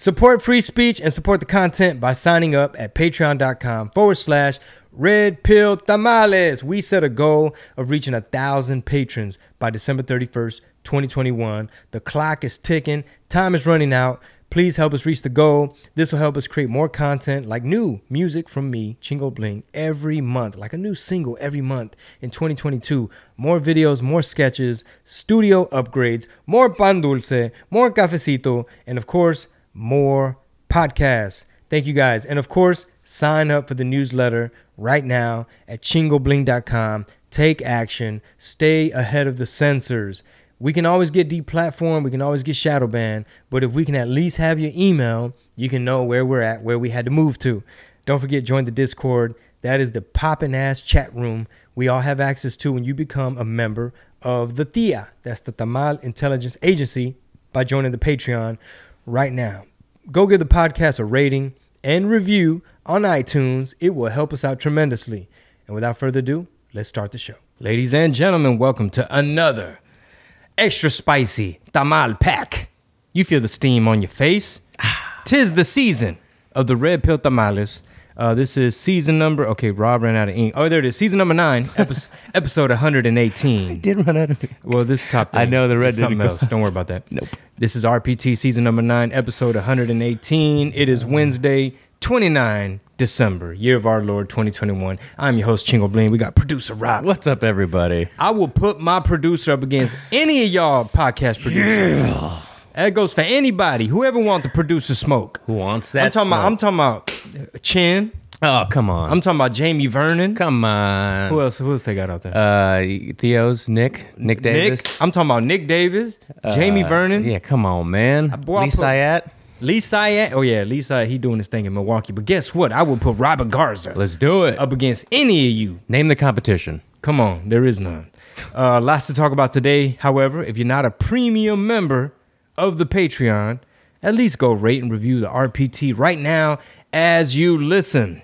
Support free speech and support the content by signing up at patreon.com forward slash red pill tamales. We set a goal of reaching a thousand patrons by December 31st, 2021. The clock is ticking, time is running out. Please help us reach the goal. This will help us create more content like new music from me, Chingo Bling, every month, like a new single every month in 2022. More videos, more sketches, studio upgrades, more pan dulce, more cafecito, and of course, more podcasts. Thank you guys. And of course, sign up for the newsletter right now at chingobling.com. Take action. Stay ahead of the censors. We can always get deplatformed, we can always get shadow banned, but if we can at least have your email, you can know where we're at, where we had to move to. Don't forget, join the Discord. That is the poppin' ass chat room we all have access to when you become a member of the TIA. That's the Tamal Intelligence Agency by joining the Patreon right now. Go give the podcast a rating and review on iTunes. It will help us out tremendously. And without further ado, let's start the show. Ladies and gentlemen, welcome to another extra spicy tamal pack. You feel the steam on your face. Tis the season of the red pill tamales. Uh, this is season number. Okay, Rob ran out of ink. Oh, there it is. Season number nine, episode, episode 118. Did run out of it. Well, this top. I know the red something else. Don't worry about that. Nope. This is RPT season number nine, episode 118. It is Wednesday, 29 December, year of our Lord 2021. I'm your host Chingo Bling. We got producer Rob. What's up, everybody? I will put my producer up against any of y'all podcast producers. That goes for anybody. Whoever want produce a smoke. Who wants that? I'm talking about. I'm talking about Chin. oh, come on. I'm talking about Jamie Vernon. come on. Who else? Who else they got out there? Uh, Theo's Nick, Nick Davis. Nick. I'm talking about Nick Davis, Jamie Uh, Vernon. Yeah, come on, man. boy, Lee Syatt. Lee Syatt. Oh yeah, Lee Syatt. He doing his thing in Milwaukee. But guess what? I would put Robert Garza Let's do it. up against any of you. Name the competition. Come on, there is none. Uh, lots to talk about today. However, if you're not a premium member of the Patreon, at least go rate and review the RPT right now as you listen.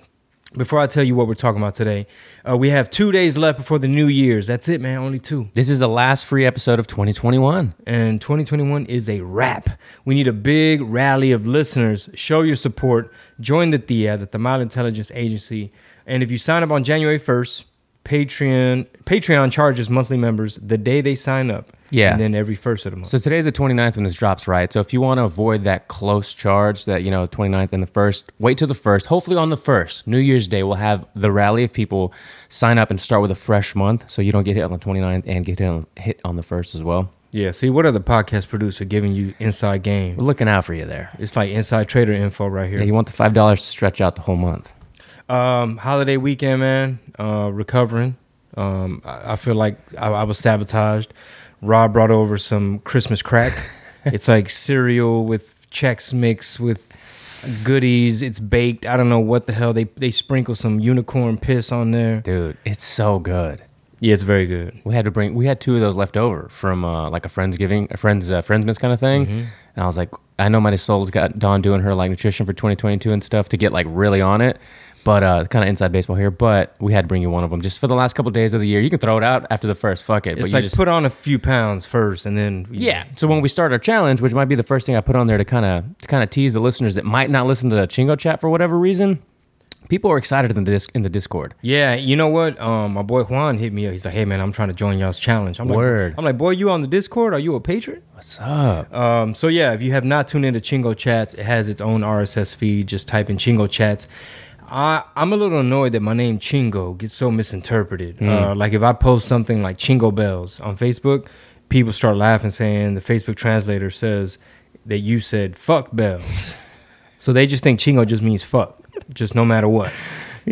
Before I tell you what we're talking about today, uh, we have two days left before the New Year's. That's it, man. Only two. This is the last free episode of 2021. and 2021 is a wrap. We need a big rally of listeners. Show your support. Join the TIA, the Tamal Intelligence Agency. And if you sign up on January 1st, Patreon Patreon charges monthly members the day they sign up. Yeah. And then every first of the month. So today's the 29th when this drops, right? So if you want to avoid that close charge that, you know, 29th and the 1st, wait till the 1st. Hopefully on the 1st, New Year's Day, we'll have the rally of people sign up and start with a fresh month so you don't get hit on the 29th and get hit on, hit on the 1st as well. yeah, see, what are the podcast producer giving you inside game? We're looking out for you there. It's like inside trader info right here. Yeah, you want the $5 to stretch out the whole month. Um, holiday weekend, man. Uh, recovering. Um, I, I feel like I, I was sabotaged. Rob brought over some Christmas crack. it's like cereal with Chex Mix with goodies. It's baked. I don't know what the hell they they sprinkle some unicorn piss on there. Dude, it's so good. Yeah, it's very good. We had to bring, we had two of those left over from uh, like a Friendsgiving, a Friends, uh, Friendsmas kind of thing. Mm-hmm. And I was like, I know my soul's got Dawn doing her like nutrition for 2022 and stuff to get like really on it. But uh, kind of inside baseball here. But we had to bring you one of them just for the last couple days of the year. You can throw it out after the first. Fuck it. It's but like you just, put on a few pounds first, and then yeah. So when we start our challenge, which might be the first thing I put on there to kind of to kind of tease the listeners that might not listen to the Chingo chat for whatever reason, people are excited in the dis- in the Discord. Yeah, you know what? Um, my boy Juan hit me up. He's like, "Hey man, I'm trying to join y'all's challenge." I'm Word. like, "I'm like, boy, you on the Discord? Are you a patron?" What's up? Um, so yeah, if you have not tuned into Chingo Chats, it has its own RSS feed. Just type in Chingo Chats. I, I'm a little annoyed that my name Chingo gets so misinterpreted. Uh, like if I post something like Chingo Bells on Facebook, people start laughing, saying the Facebook translator says that you said fuck bells. so they just think Chingo just means fuck, just no matter what.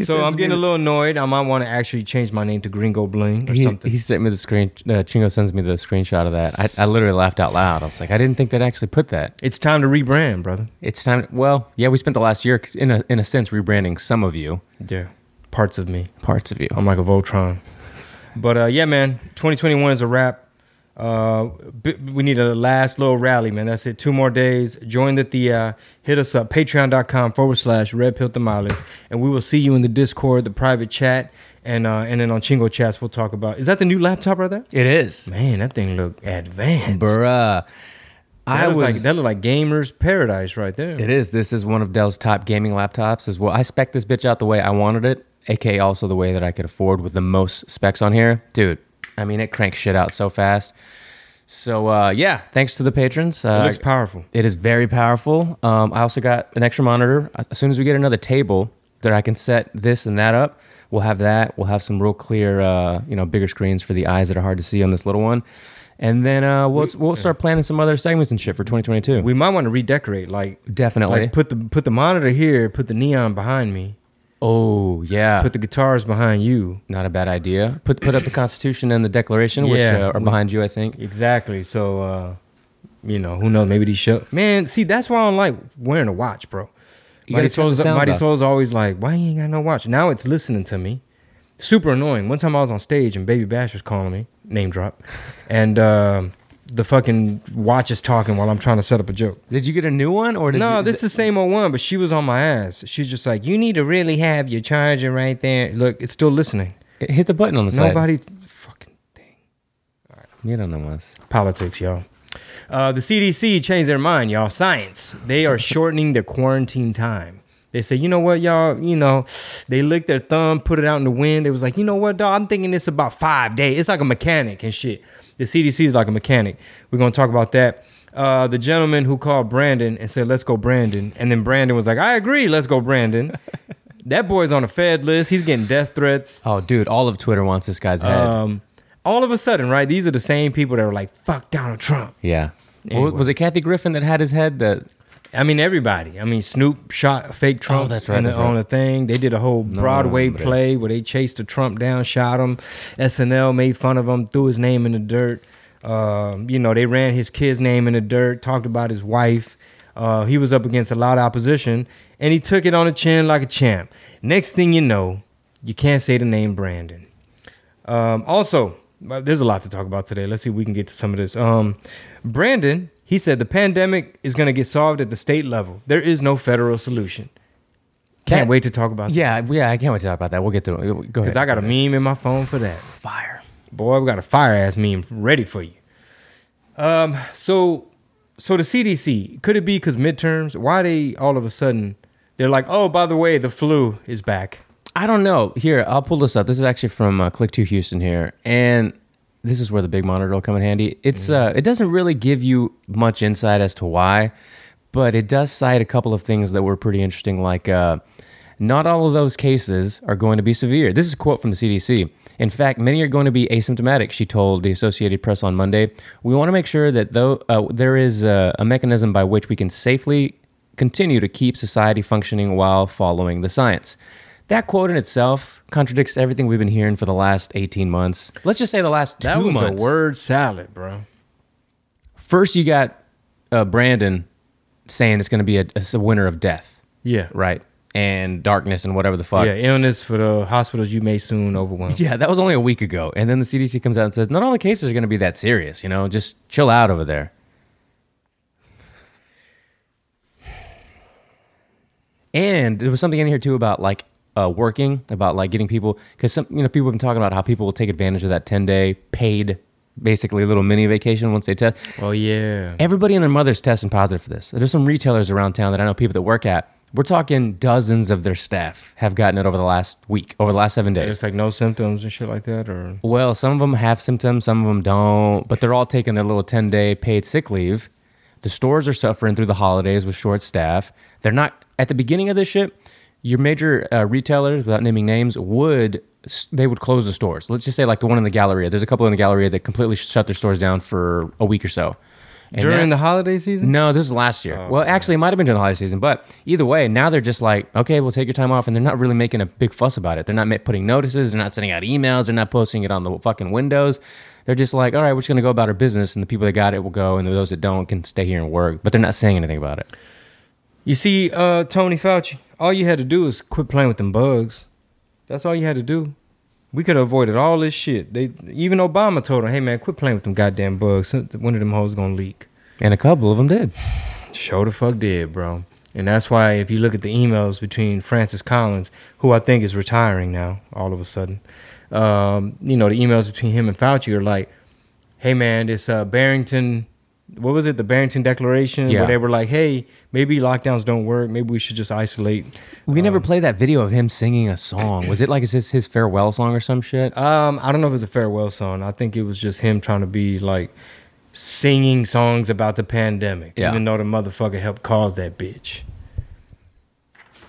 So I'm me getting a little annoyed. I might want to actually change my name to Gringo Bling or he, something. he sent me the screen. Uh, Chingo sends me the screenshot of that. I, I literally laughed out loud. I was like, I didn't think they'd actually put that. it's time to rebrand, brother. It's time. Well, yeah, we spent the last year, in a in a sense, rebranding some of you, Yeah, parts of me. parts of you. I'm like a Voltron. But uh, yeah, man, 2021 is a wrap. Uh, we need a last little rally, man. That's it. Two more days. Join the Thea. Hit us up, patreon.com forward slash red pill tamales. And we will see you in the Discord, the private chat. And uh, and then on Chingo Chats, we'll talk about. Is that the new laptop right there? It is, Man, that thing look advanced. bruh. That I was like that looked like gamers paradise right there. It is. This is one of Dell's top gaming laptops as well. I spec this bitch out the way I wanted it, aka also the way that I could afford with the most specs on here. Dude, I mean, it cranks shit out so fast. So, uh, yeah, thanks to the patrons. It Uh, looks powerful. it is very powerful. Um, I also got an extra monitor. As soon as we get another table that I can set this and that up, we'll have that. We'll have some real clear, uh, you know, bigger screens for the eyes that are hard to see on this little one. And then uh, we'll we'll start planning some other segments and shit for 2022. We might want to redecorate, like Definitely. like put the put the monitor here, put the neon behind me, oh yeah. put the guitars behind you. Not a bad idea. Put put up the Constitution and the Declaration, which Yeah. uh, are behind you, I think. Exactly. So, uh, you know, who knows? Maybe these show. Man, see, that's why I don't like wearing a watch, bro. You Mighty gotta turn the Soul's, Mighty. Soul's always like, why you ain't got no watch? Now it's listening to me. Super annoying. One time I was on stage and Baby Bash was calling me, name drop, and um the fucking watch is talking while I'm trying to set up a joke. Did you get a new one or did No, you, this is the same old one, but she was on my ass. She's just like, you need to really have your charger right there. Look, it's still listening. hit the button on the side. Nobody fucking thing. All right, Mira nomás. politics, y'all. Uh, the CDC changed their mind, y'all. Science. They are shortening the quarantine time. They say, you know what, y'all, you know, they licked their thumb, put it out in the wind. It was like, you know what, dog, I'm thinking it's about five days. It's like a mechanic and shit. The CDC is like a mechanic. We're going to talk about that. Uh, the gentleman who called Brandon and said, let's go, Brandon. And then Brandon was like, I agree, let's go, Brandon. that boy's on a Fed list. He's getting death threats. Oh, dude, all of Twitter wants this guy's head. Um, all of a sudden, right? These are the same people that were like, fuck Donald Trump. yeah. anyway. Was it Kathy Griffin that had his head? That I mean, everybody. I mean, Snoop shot a fake Trump Oh, that's right, on, the, right. on a thing. They did a whole Broadway hombre. play where they chased the Trump down, shot him. SNL made fun of him, threw his name in the dirt. Um, you know, they ran his kid's name in the dirt, talked about his wife. Uh, he was up against a lot of opposition, and he took it on the chin like a champ. Next thing you know, you can't say the name Brandon. Um, also, uh, there's a lot to talk about today. Let's see if we can get to some of this. Um, Brandon, he said the pandemic is going to get solved at the state level. There is no federal solution. Can't That- wait to talk about that yeah, yeah. I can't wait to talk about that. We'll get to it. Go ahead. because I got a meme in my phone for that. fire. Boy, we got a fire ass meme ready for you. Um, so, so the CDC could it be because midterms? Why they all of a sudden they're like, oh, by the way, the flu is back. I don't know. Here, I'll pull this up. This is actually from uh, Click2Houston here, and this is where the big monitor will come in handy. It's uh, it doesn't really give you much insight as to why, but it does cite a couple of things that were pretty interesting. Like, uh, not all of those cases are going to be severe. This is a quote from the CDC. In fact, many are going to be asymptomatic. She told the Associated Press on Monday. We want to make sure that though uh, there is a, a mechanism by which we can safely continue to keep society functioning while following the science. That quote in itself contradicts everything we've been hearing for the last 18 months. Let's just say the last two That was months. a word salad, bro. First, you got uh, Brandon saying it's going to be a, a winter of death, Yeah, right? And darkness and whatever the fuck. yeah. Illness for the hospitals you may soon overwhelm. Yeah, that was only a week ago. And then the CDC comes out and says, not all the cases are going to be that serious, you know, just chill out over there. And there was something in here too about like uh, working, about like getting people, because some, you know, people have been talking about how people will take advantage of that 10 day paid, basically little mini vacation once they test. Oh yeah. Everybody and their mother's testing positive for this. There's some retailers around town that I know people that work at. We're talking dozens of their staff have gotten it over the last week, over the last seven days. It's like no symptoms and shit like that, or Well, some of them have symptoms, some of them don't, but they're all taking their little 10 day paid sick leave. The stores are suffering through the holidays with short staff. They're not, at the beginning of this shit, your major uh, retailers, without naming names, would, they would close the stores. Let's just say like the one in the Galleria. There's a couple in the Galleria that completely shut their stores down for a week or so. And during the holiday season. no, this is last year. well, actually, it might have been during the holiday season, but either way, now they're just like, okay, we'll take your time off, and they're not really making a big fuss about it. They're not putting notices, they're not sending out emails, they're not posting it on the fucking windows. They're just like, all right, we're just gonna go about our business, and the people that got it will go, and those that don't can stay here and work. But they're not saying anything about it. You see, uh, Tony Fauci, all you had to do is quit playing with them bugs. That's all you had to do. We could have avoided all this shit. They even Obama told him, "Hey man, quit playing with them goddamn bugs. One of them hoes gonna leak." And a couple of them did. Show the fuck did, bro. And that's why if you look at the emails between Francis Collins, who I think is retiring now, all of a sudden, um, you know, the emails between him and Fauci are like, "Hey man, this uh, Barrington what was it? The Barrington Declaration, Yeah. where they were like, "Hey, maybe lockdowns don't work. Maybe we should just isolate." We never played that video of him singing a song. Was it like is this his farewell song or some shit? Um, I don't know if it was a farewell song. I think it was just him trying to be like singing songs about the pandemic, Yeah. even though the motherfucker helped cause that bitch.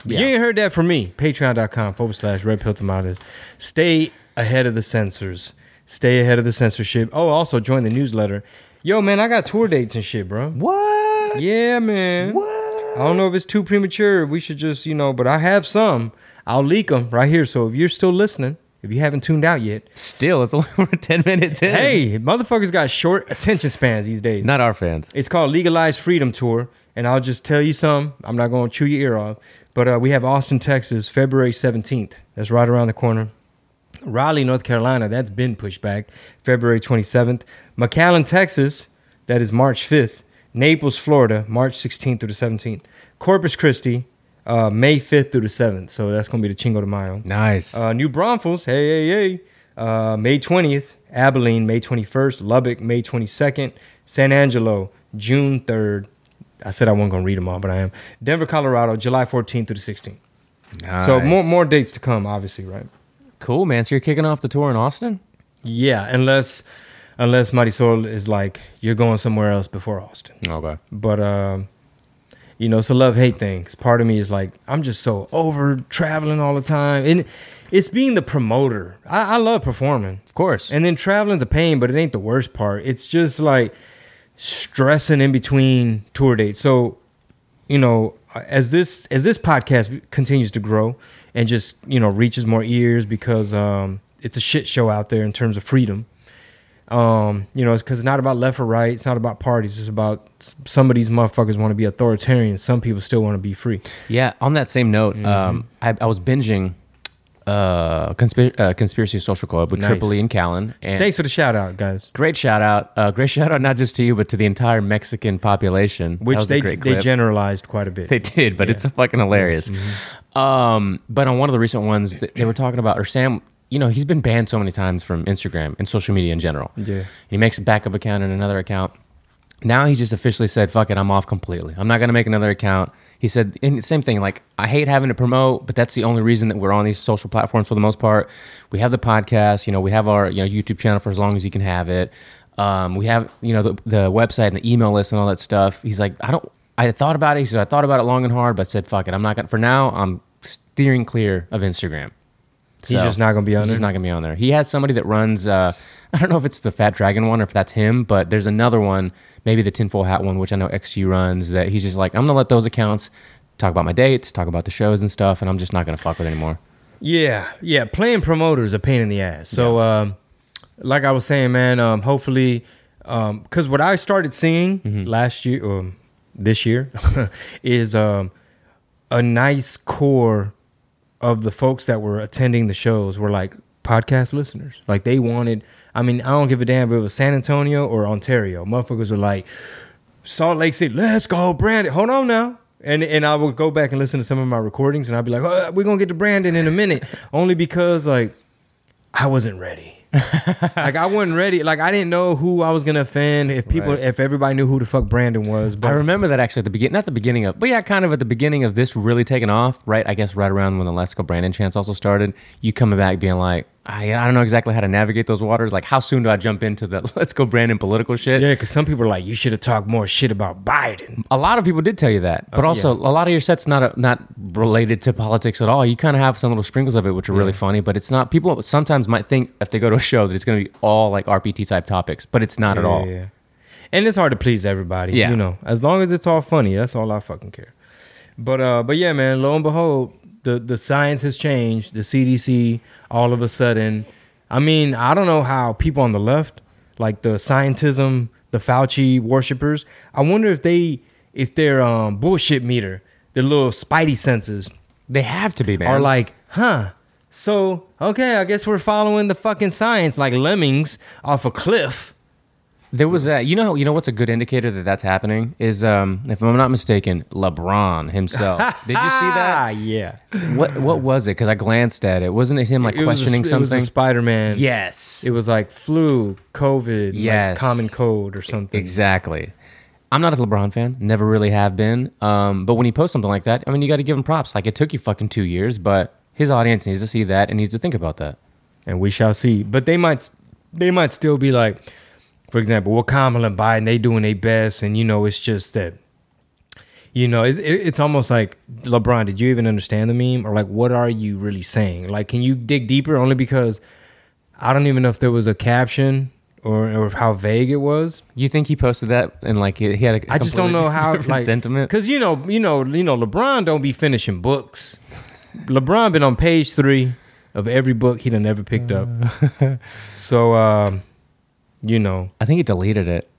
Yeah. You ain't heard that from me. Patreon.com forward slash Red Pill Tomatoes. Stay ahead of the censors. Stay ahead of the censorship. Oh, also join the newsletter. Yo, man, I got tour dates and shit, bro. What? Yeah, man. What? I don't know if it's too premature. We should just, you know, but I have some. I'll leak them right here. So if you're still listening, if you haven't tuned out yet, Still, it's only we're ten minutes in. hey, motherfuckers got short attention spans these days. not our fans. It's called Legalized Freedom Tour, and I'll just tell you some. I'm not going to chew your ear off, but uh, we have Austin, Texas, February 17th. That's right around the corner. Raleigh, North Carolina, that's been pushed back, February 27th. McAllen, Texas, that is March 5th. Naples, Florida, March 16th through the 17th. Corpus Christi, uh, May 5th through the 7th. So that's going to be the Chingo de Mayo. Nice. Uh, New Braunfels, hey, hey, hey. Uh, May 20th. Abilene, May 21st. Lubbock, May 22nd. San Angelo, June 3rd. I said I wasn't going to read them all, but I am. Denver, Colorado, July 14th through the 16th. So more more dates to come, obviously, right? Cool, man. So you're kicking off the tour in Austin? Yeah, unless unless Marisol is like, you're going somewhere else before Austin. Okay. But um, you know, it's a love hate thing. 'Cause Part of me is like, I'm just so over traveling all the time, and it's being the promoter. I, I love performing, Of course. and then traveling's a pain, but it ain't the worst part. It's just like stressing in between tour dates. So, you know, as this as this podcast continues to grow and just you know reaches more ears because um, it's a shit show out there in terms of freedom. Um, you know, it's because it's not about left or right. It's not about parties. It's about some of these motherfuckers want to be authoritarian. Some people still want to be free. Yeah. On that same note, Mm-hmm. um, I, I was binging uh, Conspir- uh, Conspiracy Social Club with Nice. Tripoli and Callan. And Thanks for the shout out, guys. Great shout out. Uh, great shout out not just to you, but to the entire Mexican population. Which they they generalized quite a bit. They did, but it's fucking hilarious. Mm-hmm. Um, but on one of the recent ones, they were talking about, or Sam, you know, he's been banned so many times from Instagram and social media in general. Yeah. He makes a backup account and another account. Now he just officially said, fuck it, I'm off completely. I'm not going to make another account. He said, and same thing, like, I hate having to promote, but that's the only reason that we're on these social platforms for the most part. We have the podcast, you know, we have our you know YouTube channel for as long as you can have it. Um, we have, you know, the, the website and the email list and all that stuff. He's like, I don't, I thought about it. He said, I thought about it long and hard, but said, fuck it, I'm not to, for now, I'm steering clear of Instagram. He's just not gonna be on He's there? just not gonna be on there. He has somebody that runs. Uh, I don't know if it's the Fat Dragon one or if that's him, but there's another one, maybe the Tinfoil Hat one, which I know XG runs. That he's just like, I'm gonna let those accounts talk about my dates, talk about the shows and stuff, and I'm just not gonna fuck with anymore. Yeah, yeah. Playing promoter is a pain in the ass. So, um, like I was saying, man, um, hopefully, because what I started seeing last year, um, this year, is um, a nice core of the folks that were attending the shows were like podcast listeners. Like they wanted. I mean, I don't give a damn if it was San Antonio or Ontario. Motherfuckers were like, Salt Lake City, let's go, Brandon. Hold on now. And and I would go back and listen to some of my recordings, and I'd be like, uh, oh, we're gonna get to Brandon in a minute, only because like I wasn't ready. like I wasn't ready. Like I didn't know who I was gonna offend. If people, Right. if everybody knew who the fuck Brandon was, but I remember that actually at the beginning, not the beginning of, but yeah, kind of at the beginning of this really taking off, right? I guess right around when the Let's Go Brandon chance also started. You coming back being like, I, I don't know exactly how to navigate those waters. Like, how soon do I jump into the Let's Go Brandon political shit? yeah, because some people are like, you should have talked more shit about Biden. a lot of people did tell you that, but Oh, also yeah. a lot of your sets not a, not related to politics at all. You kind of have some little sprinkles of it, which are really funny, but it's not. People sometimes might think if they go to a show that it's going to be all like RPT type topics, but it's not at all. Yeah, yeah. And it's hard to please everybody. Yeah. You know, as long as it's all funny, that's all I fucking care. But uh, but yeah, man. Lo and behold, the the science has changed. The CDC, all of a sudden, I mean, I don't know how people on the left, like the scientism, the Fauci worshippers, I wonder if they if their um bullshit meter, their little spidey senses, They have to be, man. are like, huh. So okay, I guess we're following the fucking science like lemmings off a cliff. There was a, you know, you know what's a good indicator that that's happening is, um, if I'm not mistaken, LeBron himself. Did you see Ah, that? yeah. What what was it? Because I glanced at it. Wasn't it him like It was a- questioning It was something? a Spider-Man. yes, It was like flu, COVID, like Yes. common cold or something. exactly. I'm not a LeBron fan, never really have been. Um, but when he posts something like that, I mean, you got to give him props. Like it took you fucking two years, but his audience needs to see that and needs to think about that. and we shall see. But they might they might still be like, for example, well, Kamala and Biden they doing their best, and you know it's just that. You know, it, it, it's almost like LeBron. Did you even understand the meme, or like, what are you really saying? Like, can you dig deeper? Only because I don't even know if there was a caption or or how vague it was. You think he posted that and like he, he had a I just don't know how like sentiment? because you know you know you know LeBron don't be finishing books. LeBron been on page three of every book he done ever picked up. so um, you know I think he deleted it.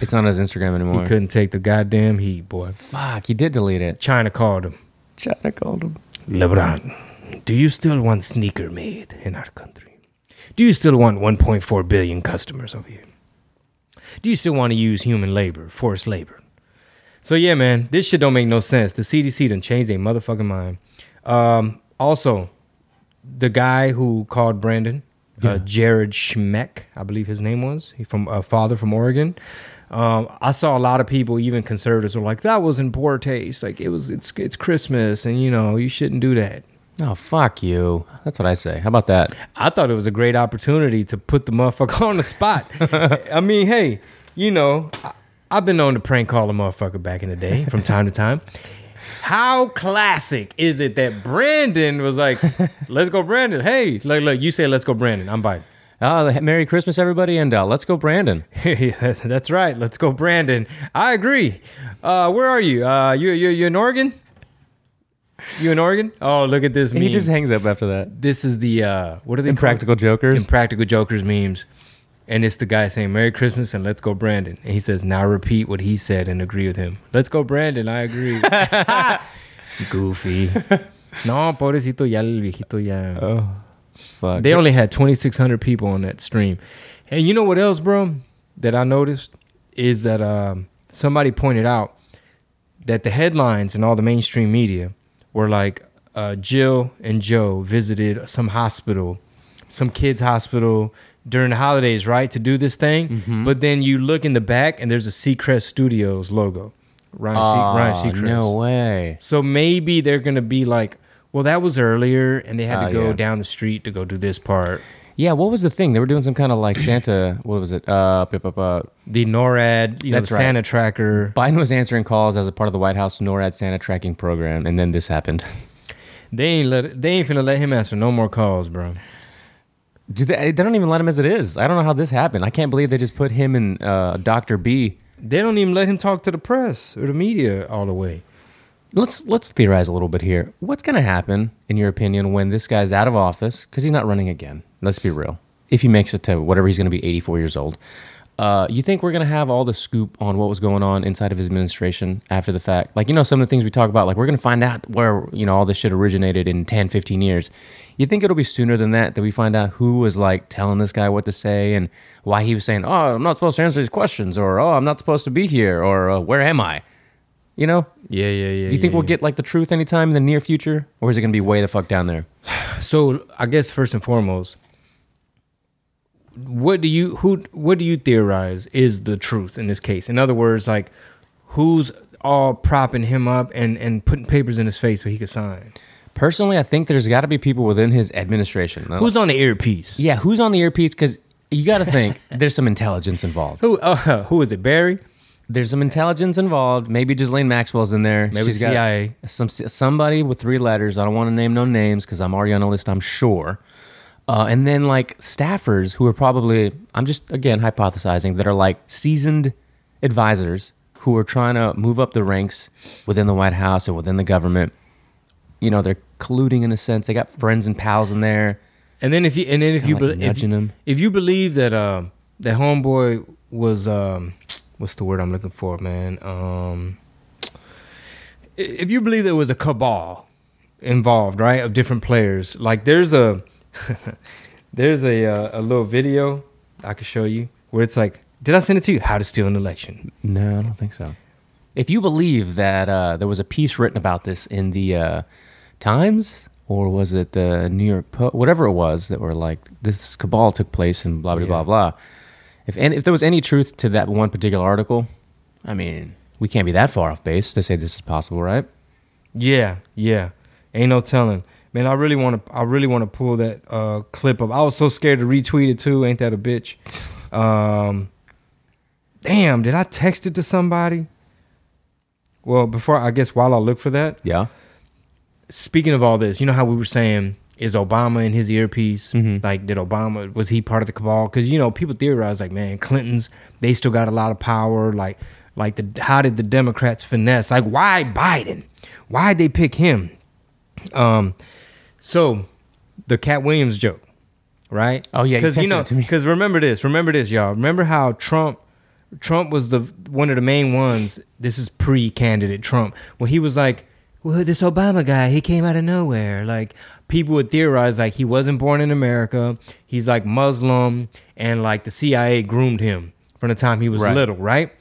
It's not on his Instagram anymore. he couldn't take the goddamn heat, boy. Fuck, he did delete it. China called him. China called him. LeBron, do you still want sneaker made in our country? Do you still want 1.4 billion customers over here? Do you still want to use human labor, forced labor? So yeah, man, this shit don't make no sense. The CDC done changed their motherfucking mind. Um, also, the guy who called Brandon, uh, Jared Schmeck, I believe his name was, he from a father from Oregon. Um, I saw a lot of people, even conservatives, were like, "That was in poor taste. Like it was, it's it's Christmas, and you know you shouldn't do that." Oh fuck you. That's what I say. How about that? I thought it was a great opportunity to put the motherfucker on the spot. I mean, hey, you know, I, I've been known to prank call a motherfucker back in the day from time to time. How classic is it that Brandon was like, "Let's go, Brandon." Hey, look, look, you say, "Let's go, Brandon." I'm biting. Oh, Merry Christmas, everybody, and uh, let's go, Brandon. That's right. Let's go, Brandon. I agree. Uh, where are you? Uh, you you you in Oregon? You in Oregon? Oh, look at this meme. He just hangs up after that. this is the uh, what are they called? Impractical Jokers. Impractical Jokers memes. And it's the guy saying Merry Christmas and let's go Brandon. And he says, now repeat what he said and agree with him. Let's go Brandon, I agree. Goofy. No, pobrecito, ya el viejito ya. oh, fuck. They only had 2,600 people on that stream. And you know what else, bro, that I noticed is that um, somebody pointed out that the headlines in all the mainstream media were like uh, Jill and Joe visited some hospital, some kids' hospital during the holidays, right, to do this thing. Mm-hmm. But then you look in the back and there's a Seacrest Studios logo. Ryan, C- Ryan Seacrest. No way. So maybe they're gonna be like, well, that was earlier, and they had Oh, to go yeah. down the street to go do this part. Yeah, what was the thing? They were doing some kind of like Santa. What was it? Uh, The NORAD, you know, That's the right. Santa tracker. Biden was answering calls as a part of the White House NORAD Santa tracking program, and then this happened. They ain't let. They ain't finna let him answer no more calls, bro. Do they, they don't even let him as it is. I don't know how this happened. I can't believe they just put him in uh, Dr. B. They don't even let him talk to the press or the media all the way. Let's let's theorize a little bit here. What's going to happen, in your opinion, when this guy's out of office because he's not running again? Let's be real. If he makes it to whatever he's going to be, 84 years old, uh, you think we're going to have all the scoop on what was going on inside of his administration after the fact? Like, you know, some of the things we talk about, like we're going to find out where, you know, all this shit originated in 10, 15 years. You think it'll be sooner than that that we find out who was like telling this guy what to say and why he was saying, oh, I'm not supposed to answer these questions or, oh, I'm not supposed to be here or, uh, where am I? You know? Yeah, yeah, yeah. Do you think we'll get like the truth anytime in the near future, or is it going to be way the fuck down there? So I guess first and foremost, what do you who what do you theorize is the truth in this case? In other words, like who's all propping him up and and putting papers in his face so he could sign? Personally, I think there's got to be people within his administration. Who's on the earpiece? yeah, who's on the earpiece? Because you got to think there's some intelligence involved. Who uh, who is it? Barry? There's some intelligence involved. Maybe Ghislaine Maxwell's in there. Maybe She's got CIA. Some somebody with three letters. I don't want to name no names because I'm already on a list. I'm sure. Uh, and then like staffers who are probably I'm just again hypothesizing that are like seasoned advisors who are trying to move up the ranks within the White House or within the government. You know, they're colluding in a sense. They got friends and pals in there. And then if you and then if you like be- if, nudging if you believe that um that homeboy was um what's the word I'm looking for, man? Um if you believe there was a cabal involved, right, of different players, like there's a there's a uh, a little video I could show you where it's like, did I send it to you? How to steal an election? No, I don't think so. If you believe that uh, there was a piece written about this in the uh, Times or was it the New York Post, whatever it was, that were like this cabal took place and blah blah blah Yeah. blah. If any, if there was any truth to that one particular article, I mean, we can't be that far off base to say this is possible, right? Yeah, yeah. Ain't no telling. Man, I really want to. I really want to pull that uh, clip up. I was so scared to retweet it too. Ain't that a bitch? Um, damn, did I text it to somebody? Well, before I guess while I look for that, Yeah. speaking of all this, you know how we were saying is Obama in his earpiece? Mhm. Like, did Obama was he part of the cabal? Because you know people theorize like, man, Clinton's they still got a lot of power. Like, like the how did the Democrats finesse? Like, why Biden? Why'd they pick him? Um, so the Katt Williams joke, right? Oh, yeah, because you, texted know, it to me. because remember this, remember this, y'all. Remember how Trump, Trump was the one of the main ones. This is pre-candidate Trump, when he was like, "Well, this Obama guy, he came out of nowhere." Like people would theorize like he wasn't born in America. He's like Muslim, and like the CIA groomed him from the time he was Right. little, right?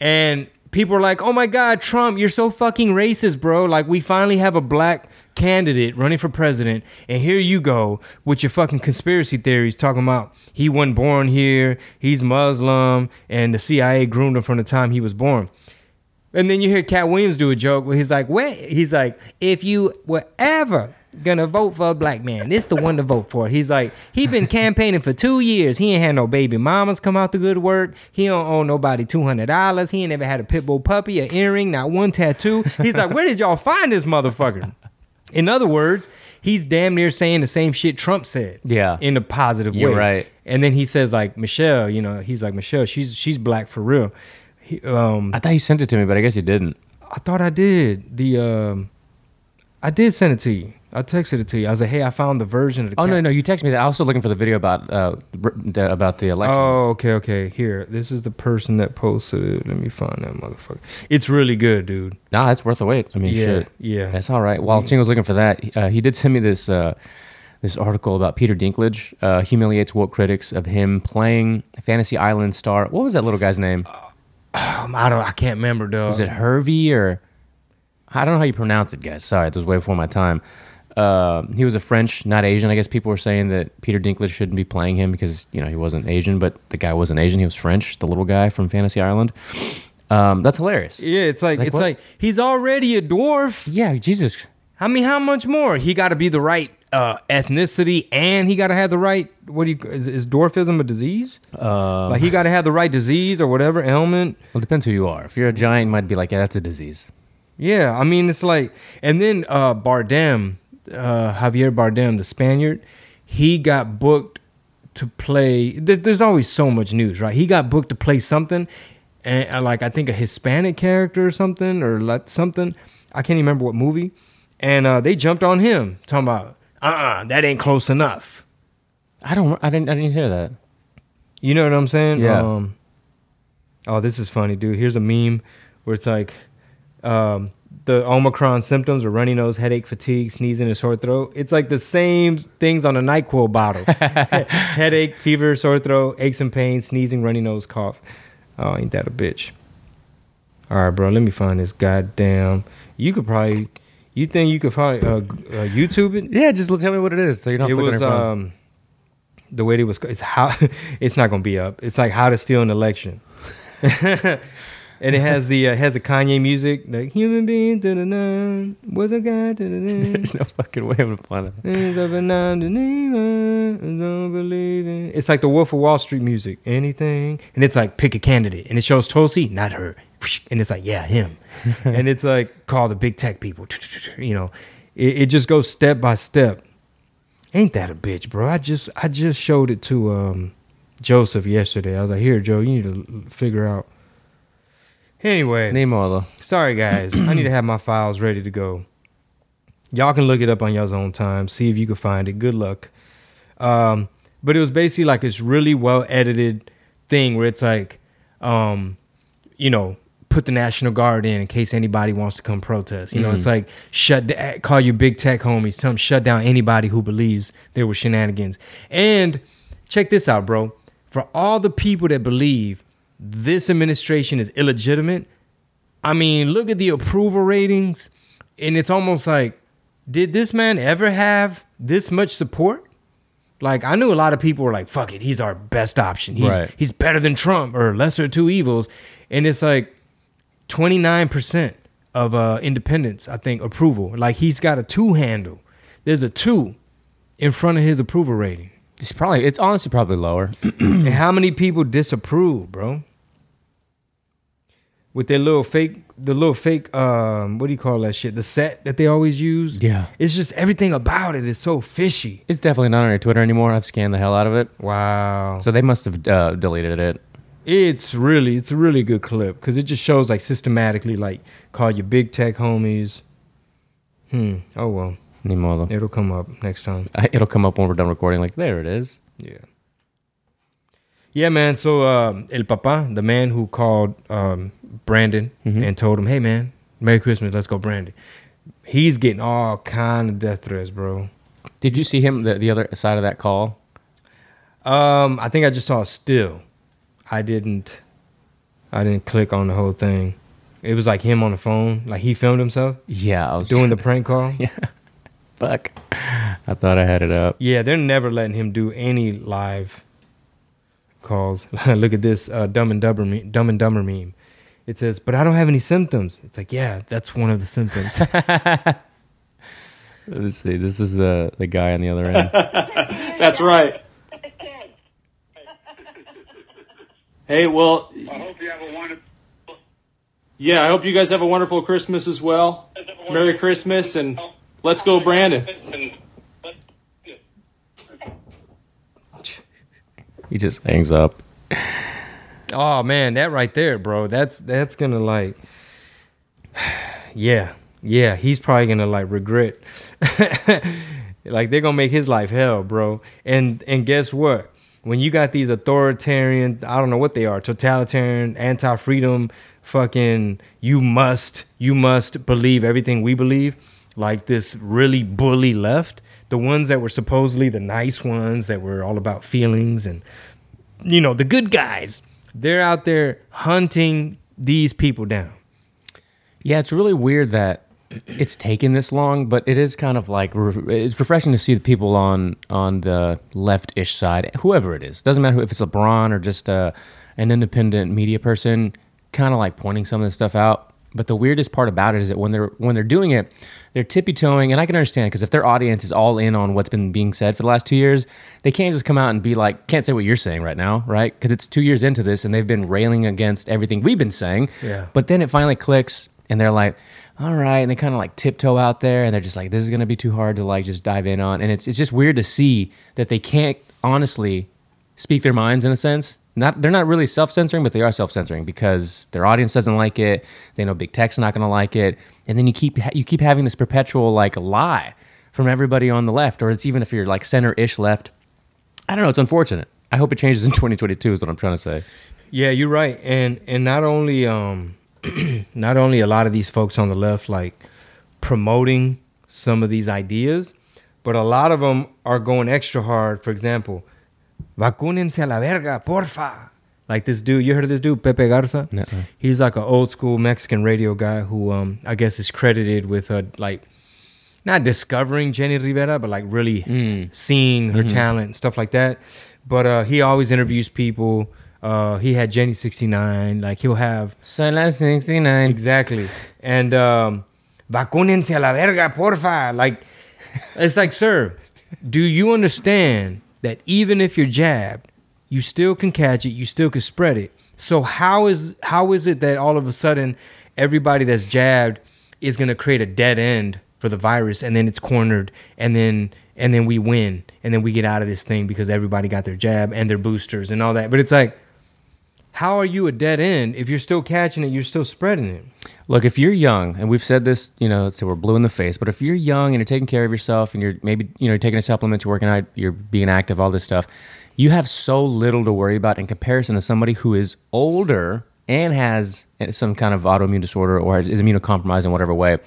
And people are like, "Oh my God, Trump, you're so fucking racist, bro! Like, we finally have a black candidate running for president, and here you go with your fucking conspiracy theories, talking about he wasn't born here, he's Muslim, and the CIA groomed him from the time he was born." And then you hear Katt Williams do a joke where he's like, "Wait," he's like, "If you were ever." Gonna vote for a black man. This the one to vote for. He's like, he been campaigning for two years. He ain't had no baby mamas come out to good work. He don't owe nobody two hundred dollars. He ain't never had a pit bull puppy, an earring, not one tattoo. He's like, where did y'all find this motherfucker? In other words, he's damn near saying the same shit Trump said. Yeah. In a positive You're way. right. And then he says like Michelle, you know, he's like Michelle, she's she's black for real. He, um, I thought you sent it to me, but I guess you didn't. I thought I did. The um I did send it to you. I texted it to you. I was like, "Hey, I found the version of the." Oh no, no, you texted me that. I was also looking for the video about uh the, about the election. Oh, okay, okay. Here, this is the person that posted it. Let me find that motherfucker. It's really good, dude. No, it's worth the wait. I mean, yeah, shit. yeah. That's all right. While Ching was looking for that, uh, he did send me this uh, this article about Peter Dinklage uh, humiliates woke critics of him playing Fantasy Island star. What was that little guy's name? Um, I don't. I can't remember, though. Is it Hervey or I don't know how you pronounce it, guys. Sorry, it was way before my time. Uh, he was a French, not Asian. I guess people were saying that Peter Dinklage shouldn't be playing him because you know he wasn't Asian, but the guy wasn't Asian. He was French, the little guy from Fantasy Island. Um, that's hilarious. Yeah, it's like, Like it's what? like he's already a dwarf. Yeah, Jesus. I mean, how much more? He got to be the right uh, ethnicity, and he got to have the right. What do you is, is dwarfism a disease? Uh, Like he got to have the right disease or whatever ailment. well, it depends who you are. If you're a giant, you might be like, yeah, that's a disease. Yeah, I mean it's like, and then uh, Bardem, uh, Javier Bardem, the Spaniard, he got booked to play. There, there's always so much news, right? He got booked to play something, and uh, like I think a Hispanic character or something, or like something. I can't even remember what movie, and uh, they jumped on him talking about, uh, uh that ain't close enough. I don't. I didn't. I didn't hear that. You know what I'm saying? Yeah. Um, oh, this is funny, dude. Here's a meme where it's like um, the Omicron symptoms are runny nose, headache, fatigue, sneezing, and sore throat. It's like the same things on a NyQuil bottle: headache, fever, sore throat, aches and pains, sneezing, runny nose, cough. Oh, ain't that a bitch? All right, bro. Let me find this goddamn. You could probably. You think you could probably uh, uh, YouTube it? Yeah, just tell me what it is. So you're not it looking was at your phone. um the way it was it's how it's not gonna be up it's like how to steal an election and it has the uh, has the kanye music like human being to the nine was a guy to the nine There's no fucking way I'm gonna find it. Is of a nine to nine, and don't believe in- It's like the Wolf of Wall Street music. Anything, and it's like pick a candidate, and it shows Tulsi, not her, and it's like yeah, him, and it's like call the big tech people. You know, it, it just goes step by step. Ain't that a bitch, bro? I just I just showed it to um, Joseph yesterday. I was like, here, Joe, you need to figure out. Anyway, Name. Sorry, guys. I need to have my files ready to go. Y'all can look it up on y'all's own time. See if you can find it. Good luck. Um, but it was basically like this really well edited thing where it's like, um, you know, put the National Guard in in case anybody wants to come protest. You know, it's like shut, da- call your big tech homies, tell them shut down anybody who believes there were shenanigans. And check this out, bro. For all the people that believe this administration is illegitimate, I mean, look at the approval ratings, and it's almost like, did this man ever have this much support? Like, I knew a lot of people were like, fuck it, he's our best option. He's, Right. he's better than Trump or lesser of two evils. And it's like, 29% of uh, independents, I think, approval. Like he's got a two handle. There's a two in front of his approval rating. It's probably it's honestly probably lower. and how many people disapprove, bro? With their little fake, the little fake, um, what do you call that shit? The set that they always use. Yeah. It's just everything about it is so fishy. It's definitely not on your Twitter anymore. I've scanned the hell out of it. Wow. So they must have uh, deleted it. It's really, it's a really good clip because it just shows like systematically, like call your big tech homies. Hmm. Oh well, Ni modo. it'll come up next time. I- It'll come up when we're done recording. Like there it is. Yeah. Yeah, man. So um, El Papa, the man who called um, Brandon and told him, "Hey, man, Merry Christmas. Let's go, Brandon." He's getting all kind of death threats, bro. Did you see him the, the other side of that call? Um, I think I just saw a still. I didn't. I didn't click on the whole thing. It was like him on the phone, like he filmed himself Yeah, I was doing the prank call. Yeah. Fuck. I thought I had it up. Yeah, they're never letting him do any live calls. Look at this uh, Dumb and Dumber meme, Dumb and Dumber meme. It says, "But I don't have any symptoms." It's like, yeah, that's one of the symptoms. Let's see. This is the the guy on the other end. That's right. Hey, well, I hope you have a wonderful. yeah, I hope you guys have a wonderful Christmas as well. Merry Christmas and let's go, Brandon. He just hangs up. oh man, that right there, bro. That's that's gonna like, yeah, yeah. He's probably gonna like regret. like they're gonna make his life hell, bro. And and guess what? When you got these authoritarian, I don't know what they are, totalitarian, anti-freedom, fucking, you must, you must believe everything we believe. Like this really bully left, the ones that were supposedly the nice ones that were all about feelings and you know, the good guys, they're out there hunting these people down. Yeah, it's really weird that it's taken this long, but it is kind of like it's refreshing to see the people on on the left-ish side, whoever it is. Doesn't matter if it's LeBron or just uh, an independent media person, kind of like pointing some of this stuff out. But the weirdest part about it is that when they're when they're doing it, they're tippy toeing, and I can understand because if their audience is all in on what's been being said for the last two years, they can't just come out and be like, can't say what you're saying right now, right? Because it's two years into this, and they've been railing against everything we've been saying. Yeah. But then it finally clicks, and they're like, all right, and they kind of like tiptoe out there, and they're just like, this is gonna be too hard to like just dive in on, and it's it's just weird to see that they can't honestly speak their minds in a sense. Not they're not really self censoring, but they are self censoring because their audience doesn't like it. They know big tech's not gonna like it, and then you keep you keep having this perpetual like lie from everybody on the left, or it's even if you're like center ish left. I don't know. It's unfortunate. I hope it changes in 2022. Is what I'm trying to say. Yeah, you're right. And and not only um not only a lot of these folks on the left like promoting some of these ideas, but a lot of them are going extra hard. For example, vacúnense a la verga, porfa. Like this dude, you heard of this dude, Pepe Garza? Nuh-uh. He's like an old school Mexican radio guy who um I guess is credited with uh like not discovering Jenni Rivera, but like really seeing her talent and stuff like that. But uh, he always interviews people. Uh, he had Jenny sixty nine. Like he'll have So last 69. exactly. And um, vacúnense a la verga, porfa. Like it's like, sir, do you understand that even if you're jabbed, you still can catch it, you still can spread it. So how is how is it that all of a sudden everybody that's jabbed is gonna create a dead end for the virus and then it's cornered and then and then we win and then we get out of this thing because everybody got their jab and their boosters and all that. But it's like how are you a dead end if you're still catching it, you're still spreading it? Look, if you're young, and we've said this, you know, so we're blue in the face, but if you're young and you're taking care of yourself and you're maybe, you know, taking a supplement, you're working out, you're being active, all this stuff, you have so little to worry about in comparison to somebody who is older and has some kind of autoimmune disorder or is immunocompromised in whatever way.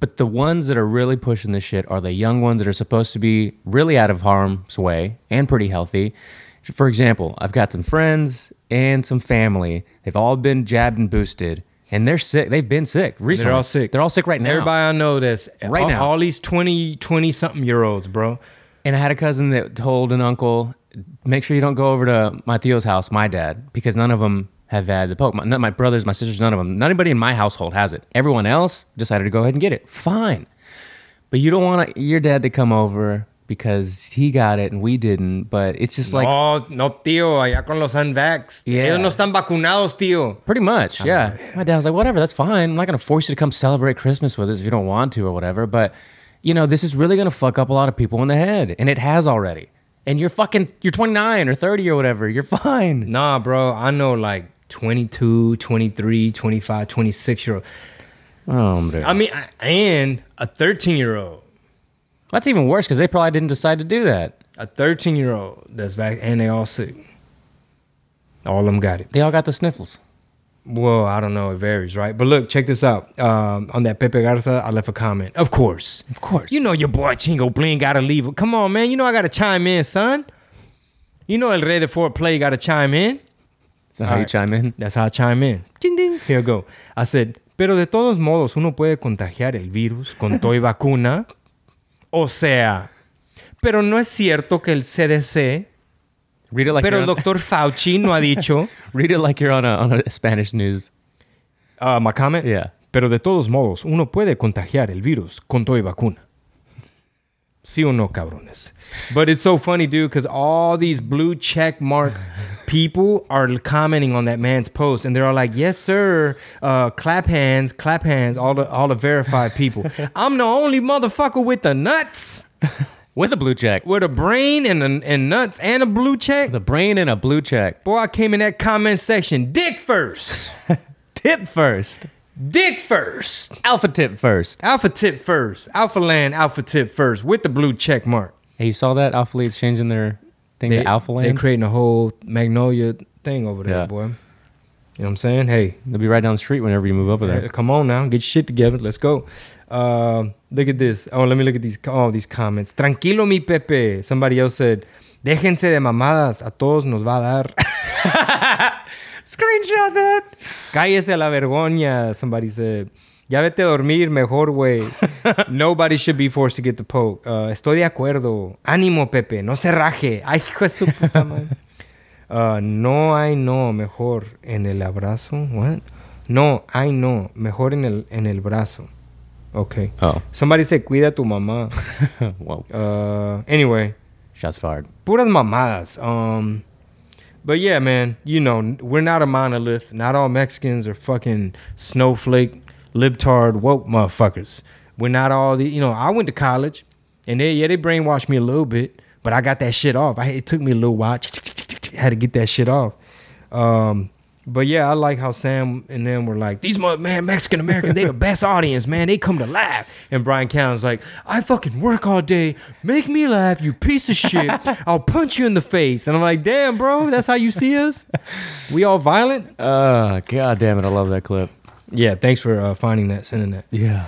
But the ones that are really pushing this shit are the young ones that are supposed to be really out of harm's way and pretty healthy. For example, I've got some friends and some family. They've all been jabbed and boosted, and they're sick. They've been sick recently. They're all sick. They're all sick right now. Everybody I know that's Right all, now. all these 20, 20 something year olds, bro. And I had a cousin that told an uncle, make sure you don't go over to my Theo's house, my dad, because none of them have had the poke. My, none, my brothers, my sisters, none of them. Not anybody in my household has it. Everyone else decided to go ahead and get it. Fine, but you don't want your dad to come over because he got it and we didn't. But it's just like no, no, tío, allá con los unvaxxed. Yeah. Ellos no están vacunados, tío. Pretty much, yeah. My dad was like, whatever, that's fine. I'm not gonna force you to come celebrate Christmas with us if you don't want to or whatever. But you know, this is really gonna fuck up a lot of people in the head, and it has already. And you're fucking, you're 29 or 30 or whatever. You're fine. Nah, bro, I know like 22, 23, 25, 26 year old. Oh, hombre. I mean, and a 13 year old. that's even worse because they probably didn't decide to do that. A 13 year old that's back and they all sick. All of them got it. They all got the sniffles. Well, I don't know. It varies, right? But look, check this out. Um, on that Pepe Garza, I left a comment. Of course. Of course. You know your boy Chingo Bling got to leave. Come on, man. You know I got to chime in, son. You know El Rey de Fort Play got to chime in. Is that how you chime in? That's how I chime in. Ding, ding. Here we go. I said, pero de todos modos uno puede contagiar el virus con toy vacuna. O sea, pero no es cierto que el CDC, Read it like pero you're el on, doctor Fauci no ha dicho. read it like you're on a on a Spanish news. Uh, my comment? Yeah. Pero de todos modos, uno puede contagiar el virus con toy vacuna. Sí o no, cabrones. But it's so funny, dude, because all these blue check mark people are commenting on that man's post, and they're all like, "Yes, sir." Uh, clap hands, clap hands. All the all the verified people. I'm the only motherfucker with the nuts, With a blue check. with a brain and a, and nuts and a blue check. The brain and a blue check. Boy, I came in that comment section, dick first, Tip first. dick first. Alpha tip first. Alpha tip first. Alpha land, alpha tip first with the blue check mark. Hey, you saw that? Alpha Lead's changing their thing to Alpha Land? They're creating a whole Magnolia thing over there, Yeah. boy. You know what I'm saying? Hey, They'll be right down the street whenever you move over there. come on now. Get your shit together. Let's go. Um, look at this. Oh, let me look at these all these comments. Tranquilo, mi Pepe. Somebody else said, déjense de mamadas. A todos nos va a dar. Screenshot that. Cállese a la vergüenza. Somebody said. Ya vete a dormir mejor, güey. Nobody should be forced to get the poke. Uh, estoy de acuerdo. Ánimo, Pepe. No se raje. Ay, hijo de su puta madre. Uh, no hay no mejor en el abrazo. What? No hay no mejor en el, en el brazo. Okay. Oh, Somebody said, cuida tu mamá. well, Uh, anyway, shots fired. puras mamadas. Um, but yeah, man, you know, we're not a monolith. Not all Mexicans are fucking snowflake, libtard, woke motherfuckers. We're not all the, you know, I went to college and they, yeah, they brainwashed me a little bit, but I got that shit off. I, it took me a little while. Had to get that shit off. Um, but yeah, I like how Sam and them were like, these mother man Mexican Americans, they the best audience, man. They come to laugh. And Bryan Callen's like, I fucking work all day. Make me laugh, you piece of shit. I'll punch you in the face. And I'm like, damn, bro, that's how you see us? We all violent? Uh, god damn it, I love that clip. Yeah, thanks for uh, finding that, sending that. Yeah.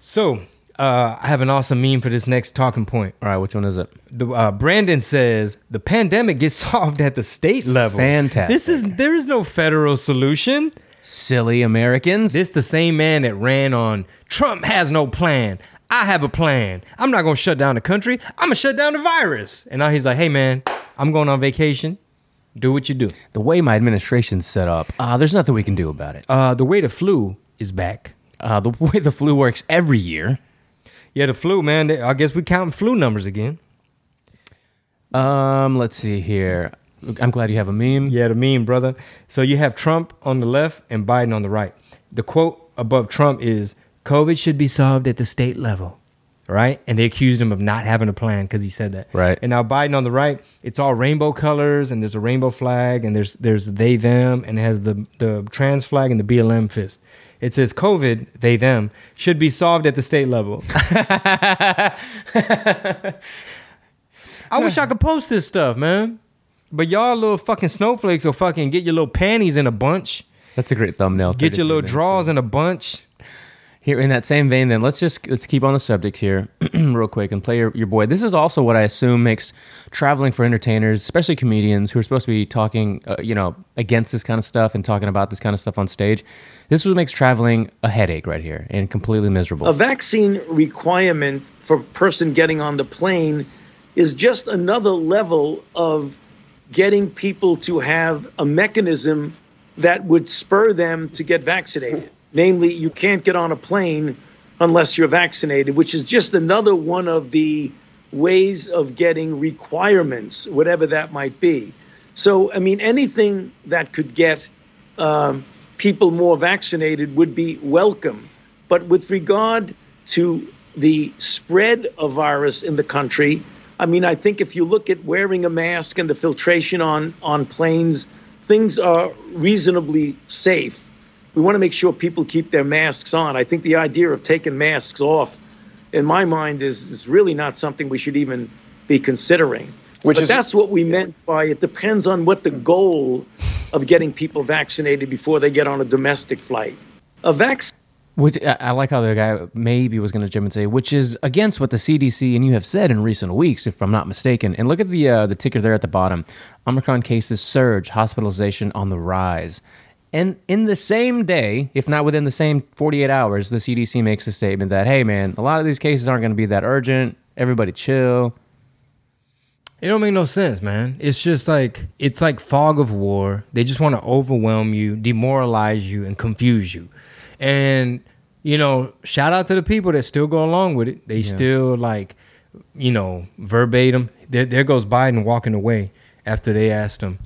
So, uh, I have an awesome meme for this next talking point. All right, which one is it? The uh, Brandon says the pandemic gets solved at the state level. Fantastic. This is there is no federal solution. Silly Americans. This the same man that ran on Trump has no plan. I have a plan. I'm not gonna shut down the country. I'm gonna shut down the virus. And now he's like, hey man, I'm going on vacation. Do what you do. the way my administration's set up, uh, there's nothing we can do about it. Uh, the way the flu is back. Uh, the way the flu works every year. Yeah, the flu, man. I guess we counting flu numbers again. Um, let's see here. I'm glad you have a meme. Yeah, the meme, brother. So you have Trump on the left and Biden on the right. The quote above Trump is COVID should be solved at the state level. Right? And they accused him of not having a plan because he said that. Right. And now Biden on the right, it's all rainbow colors and there's a rainbow flag and there's there's they them and it has the the trans flag and the BLM fist. It says COVID, they them, should be solved at the state level. I wish I could post this stuff, man. But y'all little fucking snowflakes will fucking get your little panties in a bunch. That's a great thumbnail. Get your little minutes. drawers in a bunch. Here in that same vein, then let's just let's keep on the subject here, real quick, and play your, your boy. This is also what I assume makes traveling for entertainers, especially comedians who are supposed to be talking, uh, you know, against this kind of stuff and talking about this kind of stuff on stage. This is what makes traveling a headache right here and completely miserable. A vaccine requirement for person getting on the plane is just another level of getting people to have a mechanism that would spur them to get vaccinated. Namely, you can't get on a plane unless you're vaccinated, which is just another one of the ways of getting requirements, whatever that might be. So, I mean, anything that could get um, people more vaccinated would be welcome. But with regard to the spread of virus in the country, I mean, I think if you look at wearing a mask and the filtration on, on planes, things are reasonably safe. We want to make sure people keep their masks on. I think the idea of taking masks off, in my mind, is, is really not something we should even be considering. Which but is- that's what we meant by it depends on what the goal of getting people vaccinated before they get on a domestic flight. A vaccine Which I I like how the guy maybe was going to jump and say, which is against what the CDC and you have said in recent weeks, if I'm not mistaken. And look at the uh, the ticker there at the bottom: Omicron cases surge, hospitalization on the rise. And in the same day, if not within the same 48 hours, the CDC makes a statement that, hey man, a lot of these cases aren't going to be that urgent. Everybody chill. It don't make no sense, man. It's just like it's like fog of war. They just want to overwhelm you, demoralize you, and confuse you. And you know, shout out to the people that still go along with it. They still like, you know, verbatim. There, there goes Biden walking away after they asked him.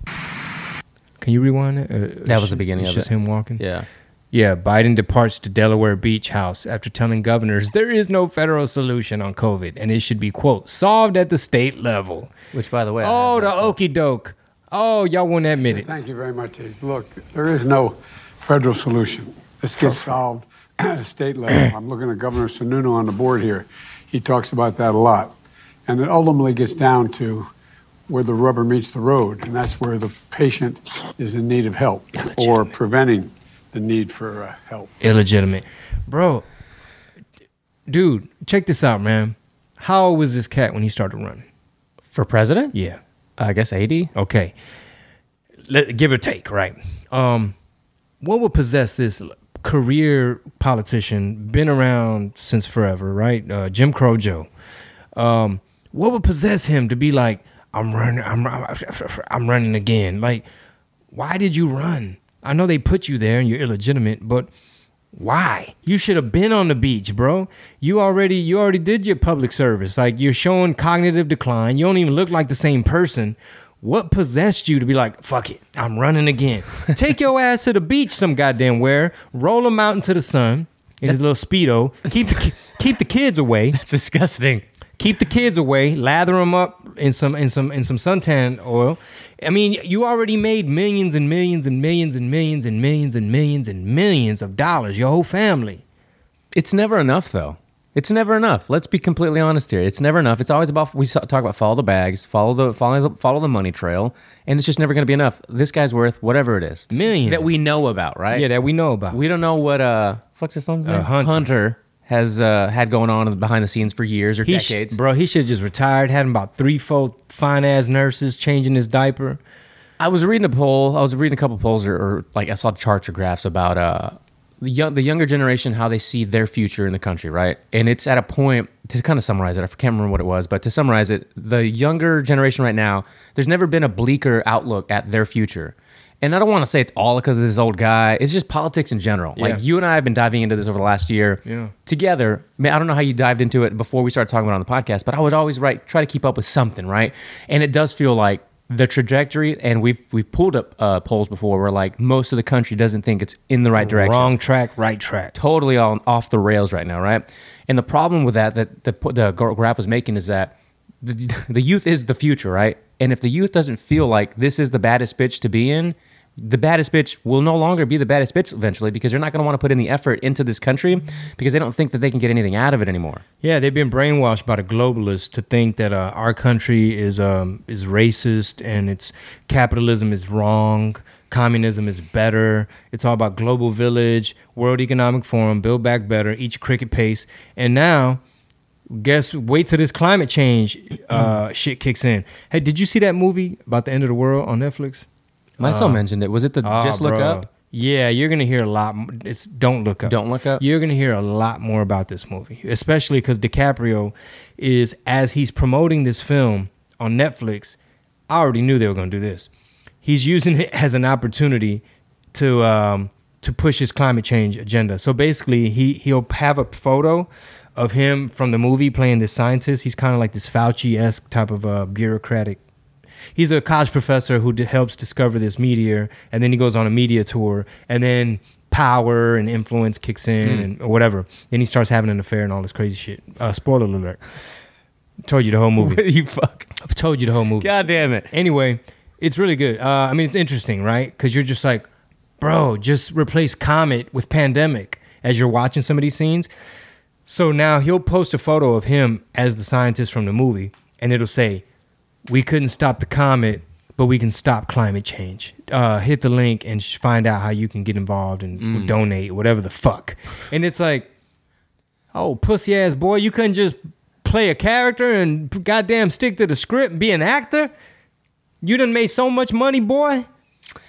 Can you rewind it? Uh, That was sh- the beginning it's of just it. him walking. Yeah. Yeah, Biden departs to Delaware Beach House after telling governors there is no federal solution on COVID and it should be, quote, solved at the state level. Which, by the way, Oh, the that- okey doke. Oh, y'all won't admit it. Thank you very much, Ace. Look, there is no federal solution. This gets solved at a state level. I'm looking at Governor Sununu on the board here. He talks about that a lot. And it ultimately gets down to where the rubber meets the road, and that's where the patient is in need of help or preventing the need for uh, help. Illegitimate. Bro, dude, check this out, man. How old was this cat when he started running? for president, Yeah. I guess 80. Okay. Let, give or take, right? Um, what would possess this career politician, been around since forever, right? Uh, Jim Crow Joe. Um, what would possess him to be like, I'm running, I'm, I'm running again? Like, why did you run? I know they put you there and you're illegitimate, but why? You should have been on the beach, bro. You already you already did your public service. Like you're showing cognitive decline. You don't even look like the same person. What possessed you to be like, fuck it, I'm running again? Take your ass to the beach some goddamn where, roll them out into the sun in his little speedo. Keep the keep the kids away. That's disgusting. Keep the kids away. Lather them up in some in some in some suntan oil. I mean, you already made millions and millions and millions and millions and millions and millions and millions of dollars. Your whole family. It's never enough, though. It's never enough. Let's be completely honest here. It's never enough. It's always about we talk about follow the bags, follow the follow the, follow the money trail, and it's just never going to be enough. This guy's worth whatever it is, Millions. that we know about, right? Yeah, that we know about. we don't know what uh fuck's his son's name Hunter. Has uh, had going on behind the scenes for years or he sh- decades. bro, he should just retired. Had him about three, four fine ass nurses changing his diaper. I was reading a poll. I was reading a couple polls, or, or like I saw charts or graphs about uh, the young, the younger generation, how they see their future in the country, right? And it's at a point to kind of summarize it. I can't remember what it was, but to summarize it, the younger generation right now, there's never been a bleaker outlook at their future. And I don't want to say it's all because of this old guy. It's just politics in general. Yeah. Like you and I have been diving into this over the last year Yeah. together. Man, I don't know how you dived into it before we started talking about it on the podcast, but I would always right try to keep up with something, right? And it does feel like the trajectory, and we've we've pulled up uh, polls before where like most of the country doesn't think it's in the right direction Wrong track, right track. totally on off the rails right now, right? And the problem with that that the the graph was making is that the, the youth is the future, right? And if the youth doesn't feel like this is the baddest bitch to be in, the baddest bitch will no longer be the baddest bitch eventually because they're not going to want to put in the effort into this country because they don't think that they can get anything out of it anymore. Yeah, they've been brainwashed by the globalists to think that uh, our country is um, is racist and it's capitalism is wrong, communism is better. It's all about global village, World Economic Forum, build back better, each cricket pace. And now, guess wait till this climate change uh, shit kicks in. Hey, did you see that movie about the end of the world on Netflix? Myself mentioned it. Was it the Oh, Just Look bro. Up? Yeah, you're gonna hear a lot. It's don't look up. Don't Look Up? You're gonna hear a lot more about this movie, especially because DiCaprio is as he's promoting this film on Netflix. I already knew they were gonna do this. He's using it as an opportunity to um, to push his climate change agenda. So basically, he he'll have a photo of him from the movie playing this scientist. He's kind of like this Fauci esque type of uh, bureaucratic. He's a college professor who d- helps discover this meteor, and then he goes on a media tour, and then power and influence kicks in, and or whatever. Then he starts having an affair and all this crazy shit. Uh, spoiler alert. Told you the whole movie. you fuck. I told you the whole movie. God damn it. Anyway, it's really good. Uh, I mean, it's interesting, right? Because you're just like, bro, just replace Comet with Pandemic as you're watching some of these scenes. So now he'll post a photo of him as the scientist from the movie, and it'll say, "We couldn't stop the comet, but we can stop climate change." Uh, hit the link and sh- find out how you can get involved and donate, whatever the fuck. And it's like, oh, pussy ass boy, you couldn't just play a character and goddamn stick to the script and be an actor. You done made so much money, boy.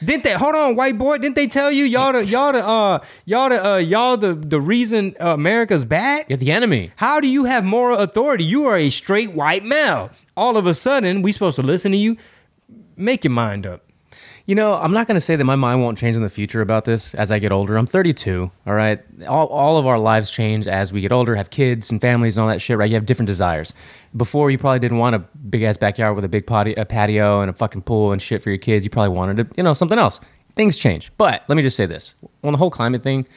Didn't they? Hold on, white boy. Didn't they tell you y'all the y'all the uh y'all the uh y'all the the reason uh, America's bad? You're the enemy. How do you have moral authority? You are a straight white male. All of a sudden, we supposed to listen to you? Make your mind up. You know, I'm not going to say that my mind won't change in the future about this as I get older. I'm 32, all right? All, all of our lives change as we get older, have kids and families and all that shit, right? You have different desires. Before, you probably didn't want a big ass backyard with a big potty, a patio and a fucking pool and shit for your kids. You probably wanted, to, you know, something else. Things change. But let me just say this on the whole climate thing,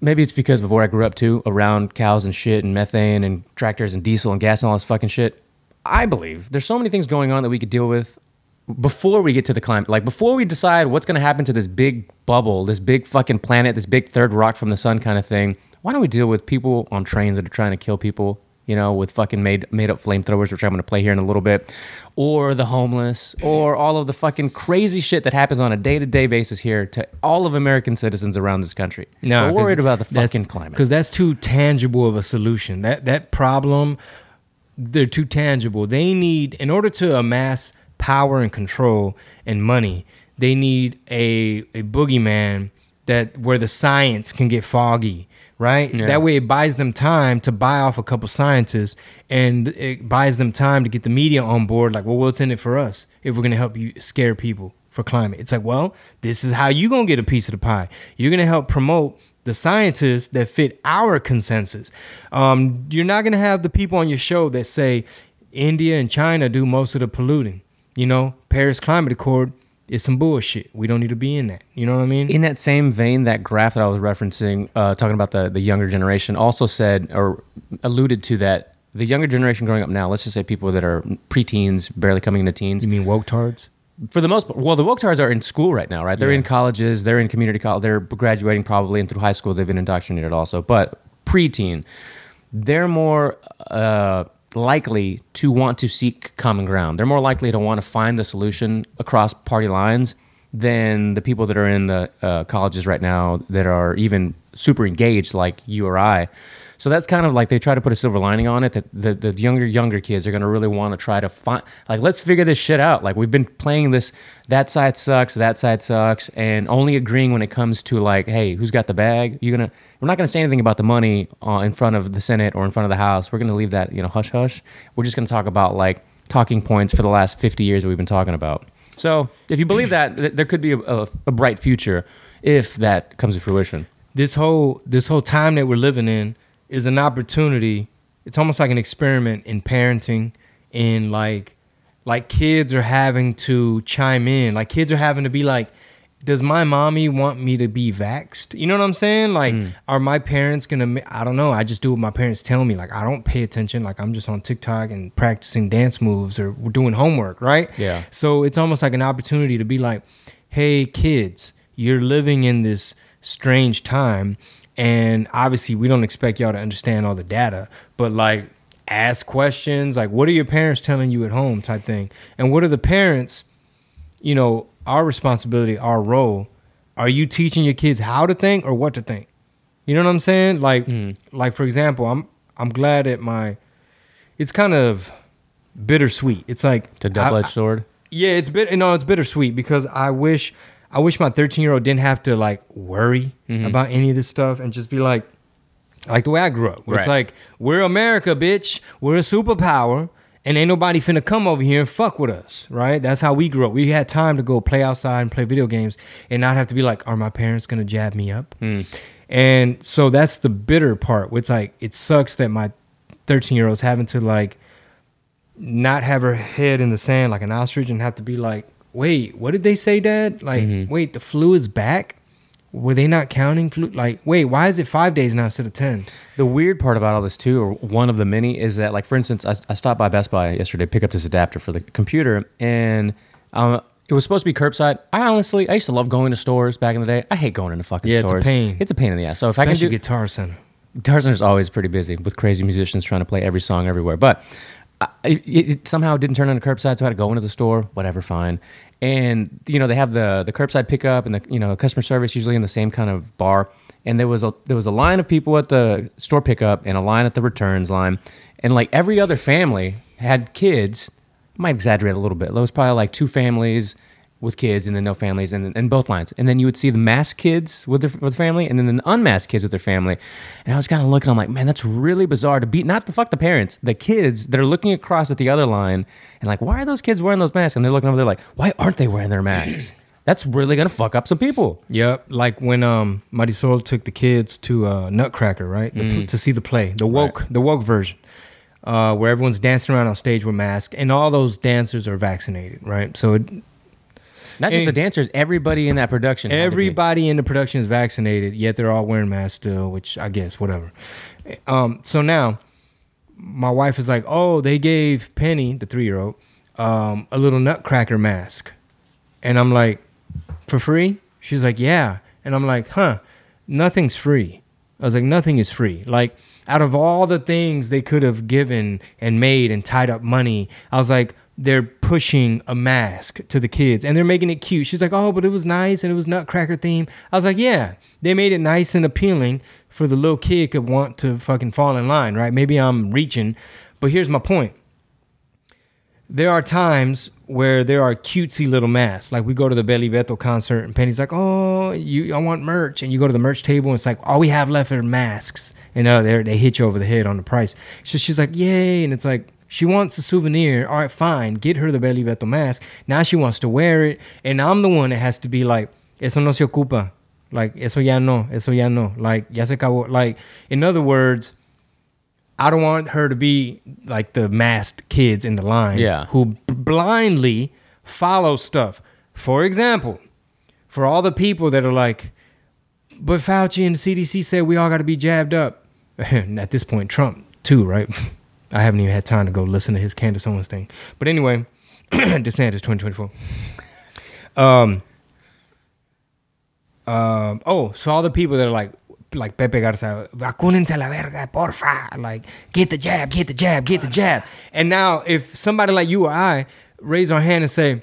maybe it's because before I grew up too, around cows and shit and methane and tractors and diesel and gas and all this fucking shit. I believe there's so many things going on that we could deal with before we get to the climate. Like before we decide what's going to happen to this big bubble, this big fucking planet, this big third rock from the sun kind of thing. Why don't we deal with people on trains that are trying to kill people? You know, with fucking made made up flamethrowers, which I'm going to play here in a little bit, or the homeless, or all of the fucking crazy shit that happens on a day to day basis here to all of American citizens around this country. No, we're worried about the fucking climate. because that's too tangible of a solution. That that problem, they're too tangible. They need in order to amass power and control and money. They need a a boogeyman that where the science can get foggy. Right. Yeah. That way, it buys them time to buy off a couple scientists, and it buys them time to get the media on board. Like, well, what's in it for us if we're going to help you scare people for climate? It's like, well, this is how you're going to get a piece of the pie. You're going to help promote the scientists that fit our consensus. Um, you're not going to have the people on your show that say India and China do most of the polluting. You know, Paris Climate Accord is some bullshit. We don't need to be in that. You know what I mean? in that same vein, that graph that I was referencing, uh, talking about the, the younger generation, also said or alluded to that the younger generation growing up now, let's just say people that are preteens, barely coming into teens, you mean woke tards? for the most part, well, the woke tards are in school right now, right? They're Yeah. in colleges, they're in community college, they're graduating probably, and through high school, they've been indoctrinated also. But preteen, they're more uh, likely to want to seek common ground. They're more likely to want to find the solution across party lines than the people that are in the uh, colleges right now that are even super engaged, like you or I. So that's kind of like they try to put a silver lining on it that the, the younger younger kids are going to really want to try to find like let's figure this shit out. Like we've been playing this that side sucks, that side sucks and only agreeing when it comes to like hey, who's got the bag? You're to we're not going to say anything about the money uh, in front of the Senate or in front of the House. We're going to leave that, you know, hush hush. We're just going to talk about like talking points for the last 50 years that we've been talking about. So, if you believe that, th- there could be a, a, a bright future if that comes to fruition. this whole this whole time that we're living in is an opportunity. It's almost like an experiment in parenting, in like like kids are having to chime in. Like kids are having to be like, does my mommy want me to be vaxxed? You know what I'm saying? Like, mm. are my parents gonna? I don't know. I just do what my parents tell me. Like, I don't pay attention. Like, I'm just on TikTok and practicing dance moves or we're doing homework, right? Yeah. So it's almost like an opportunity to be like, hey, kids, you're living in this strange time. And obviously, we don't expect y'all to understand all the data, but like, ask questions like, what are your parents telling you at home, type thing. And what are the parents, you know, our responsibility, our role. Are you teaching your kids how to think or what to think? You know what I'm saying? Like, mm-hmm. like for example, I'm I'm glad that my, it's kind of bittersweet. It's like It's a double I- edged sword. yeah, it's bit no, it's bittersweet because I wish I wish my 13 year old didn't have to like worry Mm-hmm. about any of this stuff and just be like like the way I grew up. Where It's like we're America, bitch. We're a superpower, And ain't nobody finna come over here and fuck with us, right? That's how we grew up. We had time to go play outside and play video games and not have to be like, are my parents gonna jab me up? And so that's the bitter part. It's like it sucks that my 13 year old's having to like not have her head in the sand like an ostrich and have to be like, wait, what did they say, Dad? Like, wait, the flu is back. Were they not counting flu? Like, wait, why is it five days now instead of ten? The weird part about all this too, or one of the many, is that like for instance, I, I stopped by Best Buy yesterday, to pick up this adapter for the computer, and um, it was supposed to be curbside. I honestly, I used to love going to stores back in the day. I hate going into fucking Yeah, it's a pain. It's a pain in the ass. So if I can Especially do Guitar Center. Tarzan is always pretty busy with crazy musicians trying to play every song everywhere. But It, it somehow didn't turn into curbside, so I had to go into the store. Whatever, fine. And you know they have the the curbside pickup and the you know customer service usually in the same kind of bar. And there was a there was a line of people at the store pickup and a line at the returns line, and like every other family had kids. I might exaggerate a little bit. There was probably like two families with kids and then no families and, and both lines. And then you would see the masked kids with their with family and then the unmasked kids with their family. And I was kind of looking, I'm like, man, that's really bizarre to be not the fuck the parents, the kids that are looking across at the other line and like, why are those kids wearing those masks? And they're looking over there like, why aren't they wearing their masks? That's really gonna fuck up some people. Yep, like when um Marisol took the kids to uh, Nutcracker, right, the, pl- to see the play, the woke, the woke version, uh, where everyone's dancing around on stage with masks, and all those dancers are vaccinated, right? So it, Not just the dancers, everybody in that production. had to be. everybody in the production is vaccinated, yet they're all wearing masks still, which I guess whatever. Um, so now my wife is like, "Oh, they gave Penny, the three-year-old, um, a little Nutcracker mask," and I'm like, "For free?" She's like, "Yeah," and I'm like, "Huh, nothing's free." I was like, "Nothing is free." Like out of all the things they could have given and made and tied up money, I was like. They're pushing a mask to the kids and they're making it cute. She's like, Oh, but it was nice and it was Nutcracker theme. I was like, Yeah, they made it nice and appealing for the little kid could want to fucking fall in line, right? Maybe I'm reaching, but here's my point. There are times where there are cutesy little masks. Like we go to the Belly Beto concert and Penny's like, "Oh, you, I want merch," and you go to the merch table and it's like, all we have left are masks, and uh, they they hit you over the head on the price. So she's like, "Yay!" and it's like. She wants a souvenir. All right, fine. Get her the Belly Beto mask. Now she wants to wear it, and I'm the one that has to be like, "Eso no se ocupa." Like, eso ya no. Eso ya no. Like, ya se acabó. Like, in other words, I don't want her to be like the masked kids in the line Yeah. who blindly follow stuff. For example, for all the people that are like, but Fauci and the CDC said we all got to be jabbed up. at this point, Trump too, right? I haven't even had time to go listen to his Candace Owens thing. But anyway, DeSantis 2024. Um, um, oh, so all the people that are like, like Pepe Garza, vacúnense la verga, porfa. Like, get the jab, get the jab, get the jab. And now, if somebody like you or I raise our hand and say,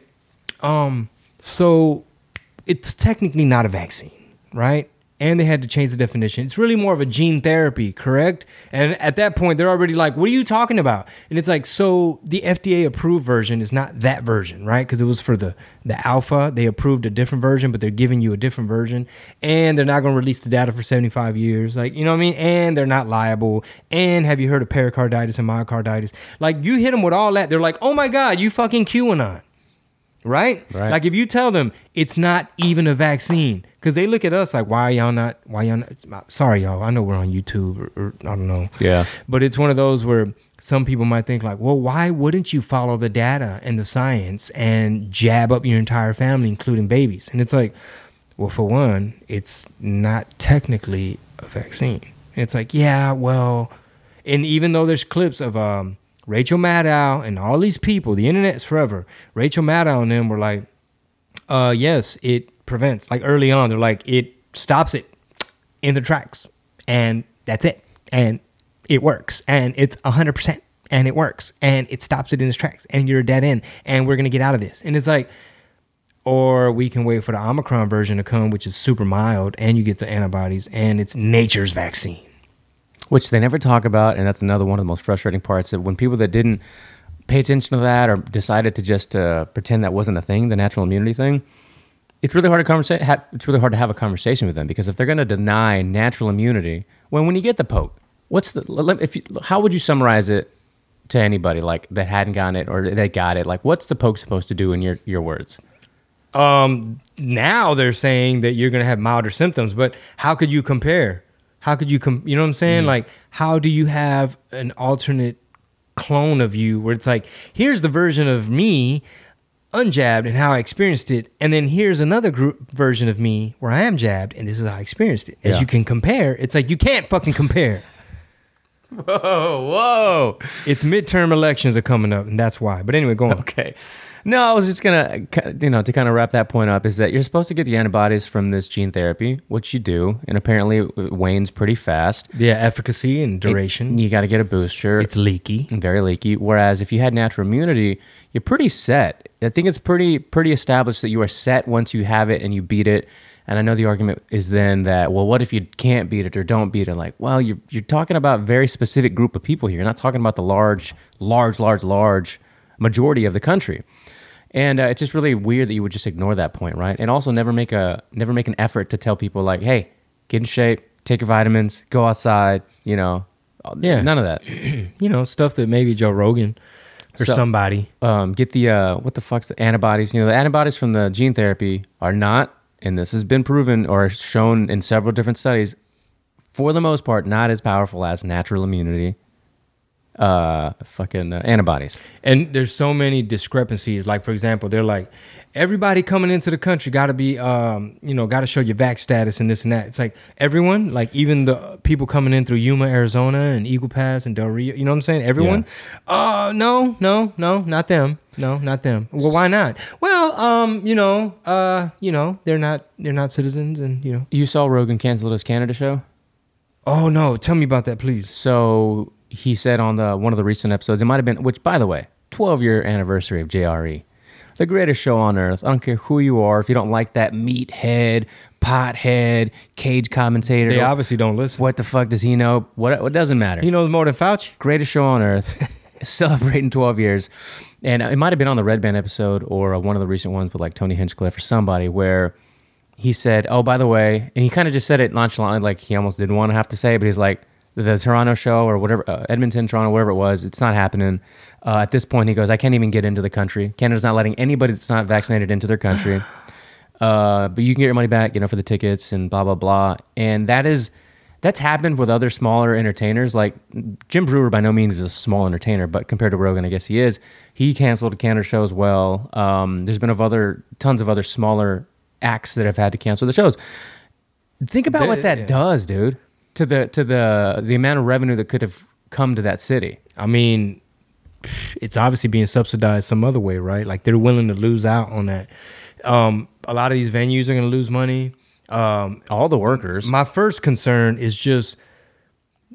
um, so it's technically not a vaccine, right? And they had to change the definition. It's really more of a gene therapy, correct? And at that point, they're already like, what are you talking about? And it's like, so the FDA approved version is not that version, right? Because it was for the, the alpha. They approved a different version, but they're giving you a different version. And they're not going to release the data for 75 years. Like, you know what I mean? And they're not liable. And have you heard of pericarditis and myocarditis? Like, you hit them with all that. They're like, oh my God, you fucking QAnon right? Right. Like if you tell them it's not even a vaccine, because they look at us like, why are y'all not? Why y'all not? Sorry, y'all. I know we're on YouTube, or, or I don't know. Yeah. But it's one of those where some people might think like, well, why wouldn't you follow the data and the science and jab up your entire family, including babies? And it's like, well, for one, it's not technically a vaccine. It's like, yeah, well, and even though there's clips of um, Rachel Maddow and all these people, the internet's forever. Rachel Maddow and them were like, uh, yes, it prevents. Like early on, they're like, it stops it in the tracks, and that's it, and it works, and it's hundred percent, and it works, and it stops it in its tracks, and you're dead end, and we're gonna get out of this, and it's like, or we can wait for the Omicron version to come, which is super mild, and you get the antibodies, and it's nature's vaccine. which they never talk about, and that's another one of the most frustrating parts. That when people that didn't pay attention to that or decided to just uh, pretend that wasn't a thing, the natural immunity thing, it's really hard to conversa- ha- It's really hard to have a conversation with them because if they're going to deny natural immunity, when when you get the poke, what's the if you, how would you summarize it to anybody like that hadn't gotten it or that got it? Like, what's the poke supposed to do in your your words? Um, now they're saying that you're gonna have milder symptoms, but how could you compare? How could you com- You know what I'm saying? Like, how do you have an alternate clone of you where it's like, here's the version of me unjabbed and how I experienced it, and then here's another group version of me where I am jabbed and this is how I experienced it. As Yeah. you can compare, it's like you can't fucking compare. Whoa, whoa. It's midterm elections are coming up, and that's why. But anyway, go on. Okay. No, I was just gonna, you know, to kind of wrap that point up, is that you're supposed to get the antibodies from this gene therapy, which you do, and apparently it wanes pretty fast. Yeah, efficacy and duration. You got to get a booster. it's leaky. very leaky. Whereas if you had natural immunity, you're pretty set. I think it's pretty pretty established that you are set once you have it and you beat it. And I know the argument is then that well, what if you can't beat it or don't beat it? Like, well, you're you're talking about a very specific group of people here. You're not talking about the large, large, large, large majority of the country. And uh, it's just really weird that you would just ignore that point, right? And also never make a never make an effort to tell people like, hey, get in shape, take your vitamins, go outside. You know, Yeah. none of that. You know, stuff that maybe Joe Rogan or So- somebody. um, get the uh, what the fuck's the antibodies? You know, the antibodies from the gene therapy are not, and this has been proven or shown in several different studies, for the most part, not as powerful as natural immunity. Uh, fucking uh, antibodies. And there's so many discrepancies. Like, for example, they're like, everybody coming into the country got to be, um, you know, got to show your vac status and this and that. It's like everyone, like even the people coming in through Yuma, Arizona, and Eagle Pass and Del Rio. You know what I'm saying? Everyone. Uh, no, no, no, not them. No, not them. Well, why not? Well, um, you know, uh, you know, they're not, they're not citizens, and you know. You saw Rogan cancel his Canada show. Oh no, tell me about that, please. So he said on the one of the recent episodes, it might have been, which by the way, 12 year anniversary of JRE, the greatest show on earth. I don't care who you are. If you don't like that meathead, pothead, cage commentator, They obviously don't listen. what the fuck does he know? What? What doesn't matter. He knows more than Fauci. greatest show on earth, celebrating 12 years. And it might have been on the Red Band episode or one of the recent ones with like Tony Hinchcliffe or somebody where he said, Oh, by the way, and he kind of just said it nonchalantly, like he almost didn't want to have to say it, but he's like, the Toronto show or whatever, uh, Edmonton, Toronto, whatever it was, it's not happening. Uh, at this point, he goes, I can't even get into the country. Canada's not letting anybody that's not vaccinated into their country. Uh, but you can get your money back, you know, for the tickets and blah blah blah. And that is that's happened with other smaller entertainers. Like Jim Breuer, by no means is a small entertainer, but compared to Rogan, I guess he is. He canceled a Canada show as well. Um, there's been of other tons of other smaller acts that have had to cancel the shows. Think about what that Yeah. does, dude, to the to the the amount of revenue that could have come to that city. I mean, it's obviously being subsidized some other way, right? Like they're willing to lose out on that. Um, a lot of these venues are going to lose money. Um, All the workers. my first concern is just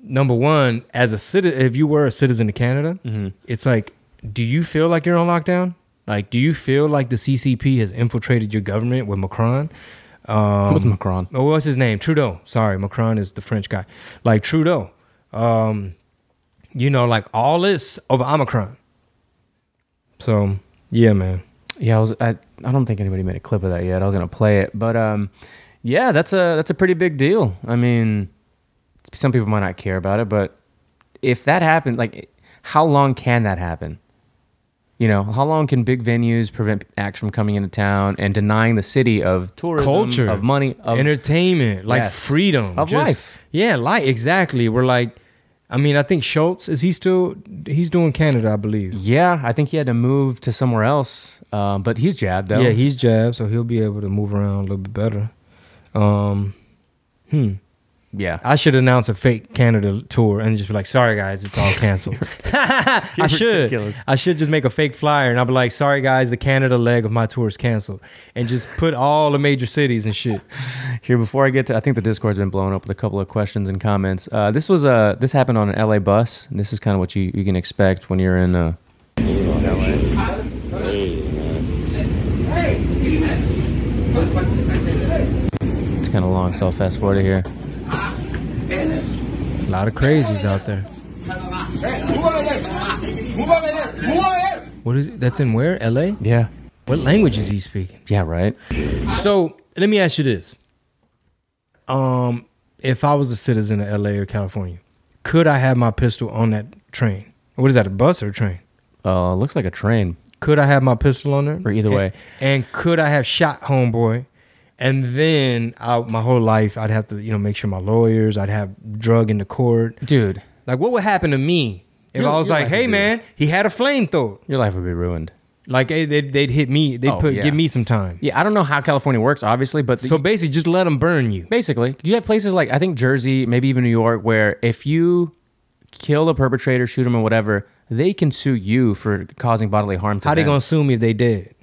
number one, as a citizen, if you were a citizen of Canada, it's like, do you feel like you're on lockdown? Like, do you feel like the CCP has infiltrated your government with Macron? Um, With Macron. Oh, what's his name? Trudeau. Sorry, Macron is the French guy. Like Trudeau. Um, you know, like all this over Omicron. So yeah, man. Yeah, I was. I, I don't think anybody made a clip of that yet. I was gonna play it, but um, yeah, that's a that's a pretty big deal. I mean, some people might not care about it, but if that happened, like, how long can that happen? You know, how long can big venues prevent acts from coming into town and denying the city of tourism, Culture, of money, of entertainment, like Yes. freedom Of life. Yeah, like exactly. We're like, I mean, I think Schulz is he still he's doing Canada, I believe. Yeah, I think he had to move to somewhere else, um, but he's jabbed though. Yeah, he's jabbed, so he'll be able to move around a little bit better. Um, hmm. Yeah. I should announce a fake Canada tour and just be like, "Sorry guys, it's all canceled." I should. ridiculous. I should just make a fake flyer and I'll be like, "Sorry guys, the Canada leg of my tour is canceled," and just put all the major cities and shit. Here, before I get to, I think the Discord's been blown up with a couple of questions and comments. Uh, this was a this happened on an LA bus. And this is kind of what you, you can expect when you're in uh, It's kind of long, so I'll fast forward here. A lot of crazies out there. What is it? That's in where? L.A. Yeah, What language is he speaking? yeah, right. So let me ask you this: Um, if I was a citizen of LA or California, could I have my pistol on that train? What is that? A bus or a train? Uh, looks like a train. Could I have my pistol on there? Or either And- way. And could I have shot homeboy? And then I, my whole life, I'd have to, you know, make sure my lawyers, I'd have drug in the court. Dude, Like, what would happen to me if Your- I was like, hey, man, he had a flamethrower? your life would be ruined. Like, eh, they'd, they'd hit me. They'd Oh, put yeah. give me some time. Yeah, I don't know how California works, obviously, but the- So basically, just let them burn you. basically, you have places like I think Jersey, maybe even New York, where if you kill a perpetrator, shoot him or whatever, they can sue you for causing bodily harm to How they gonna sue me if they dead?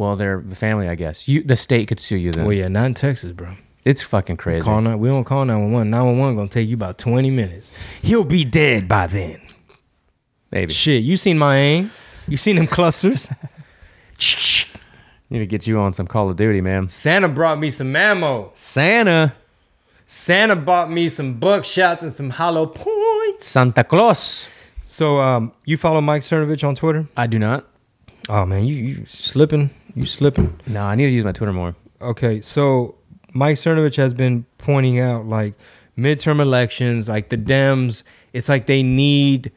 Well, they're the family, I guess. You, the state could sue you then. Well, yeah, not in Texas, bro. It's fucking crazy. Call nine. We don't call nine one one. Nine one one gonna take you about twenty minutes. He'll be dead by then. Maybe Shit, you seen my aim? You seen them clusters? need to get you on some Call of Duty, man. Santa brought me some ammo. Santa, Santa bought me some buckshots and some hollow points. Santa Claus. So, um, you follow Mike Cernovich on Twitter? I do not. Oh man, you you slipping? You slipping? No, I need to use my Twitter more. Okay, so Mike Cernovich has been pointing out like midterm elections, like the Dems, it's like they need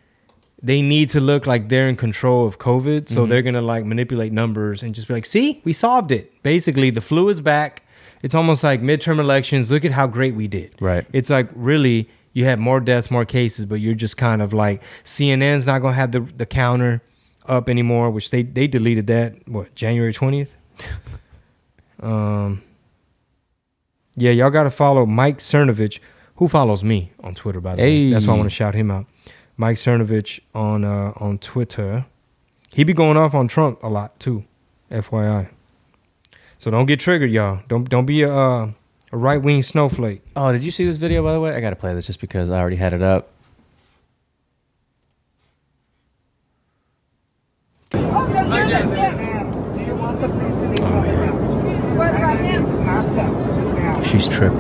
they need to look like they're in control of COVID. So mm-hmm. they're gonna like manipulate numbers and just be like, see, we solved it. Basically, the flu is back. It's almost like midterm elections. Look at how great we did. Right. It's like really you had more deaths, more cases, but you're just kind of like CNN's not gonna have the the counter up anymore, which they they deleted that what January twentieth. um. Yeah, y'all got to follow Mike Cernovich, who follows me on Twitter. By the way, that's why I want to shout him out. Mike Cernovich on uh, on Twitter. He be going off on Trump a lot too, FYI. So don't get triggered, y'all. Don't don't be a uh, a right wing snowflake. Oh, did you see this video by the way? I gotta play this just because I already had it up. She's tripping.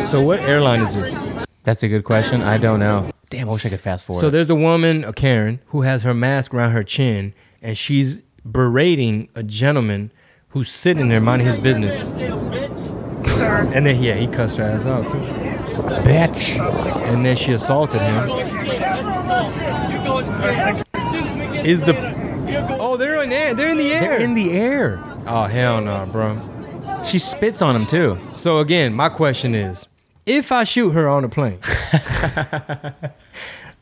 So what airline is this? That's a good question. I don't know. Damn, I wish I could fast forward. So there's a woman, a Karen, who has her mask around her chin, and she's berating a gentleman who's sitting there minding his business. And then yeah, he cussed her ass out too. bitch. And then she assaulted him. Is the Oh, they're in there. They're in the air. They're air. in the air. oh hell no, bro. She spits on him too. So again, my question is, if I shoot her on a plane,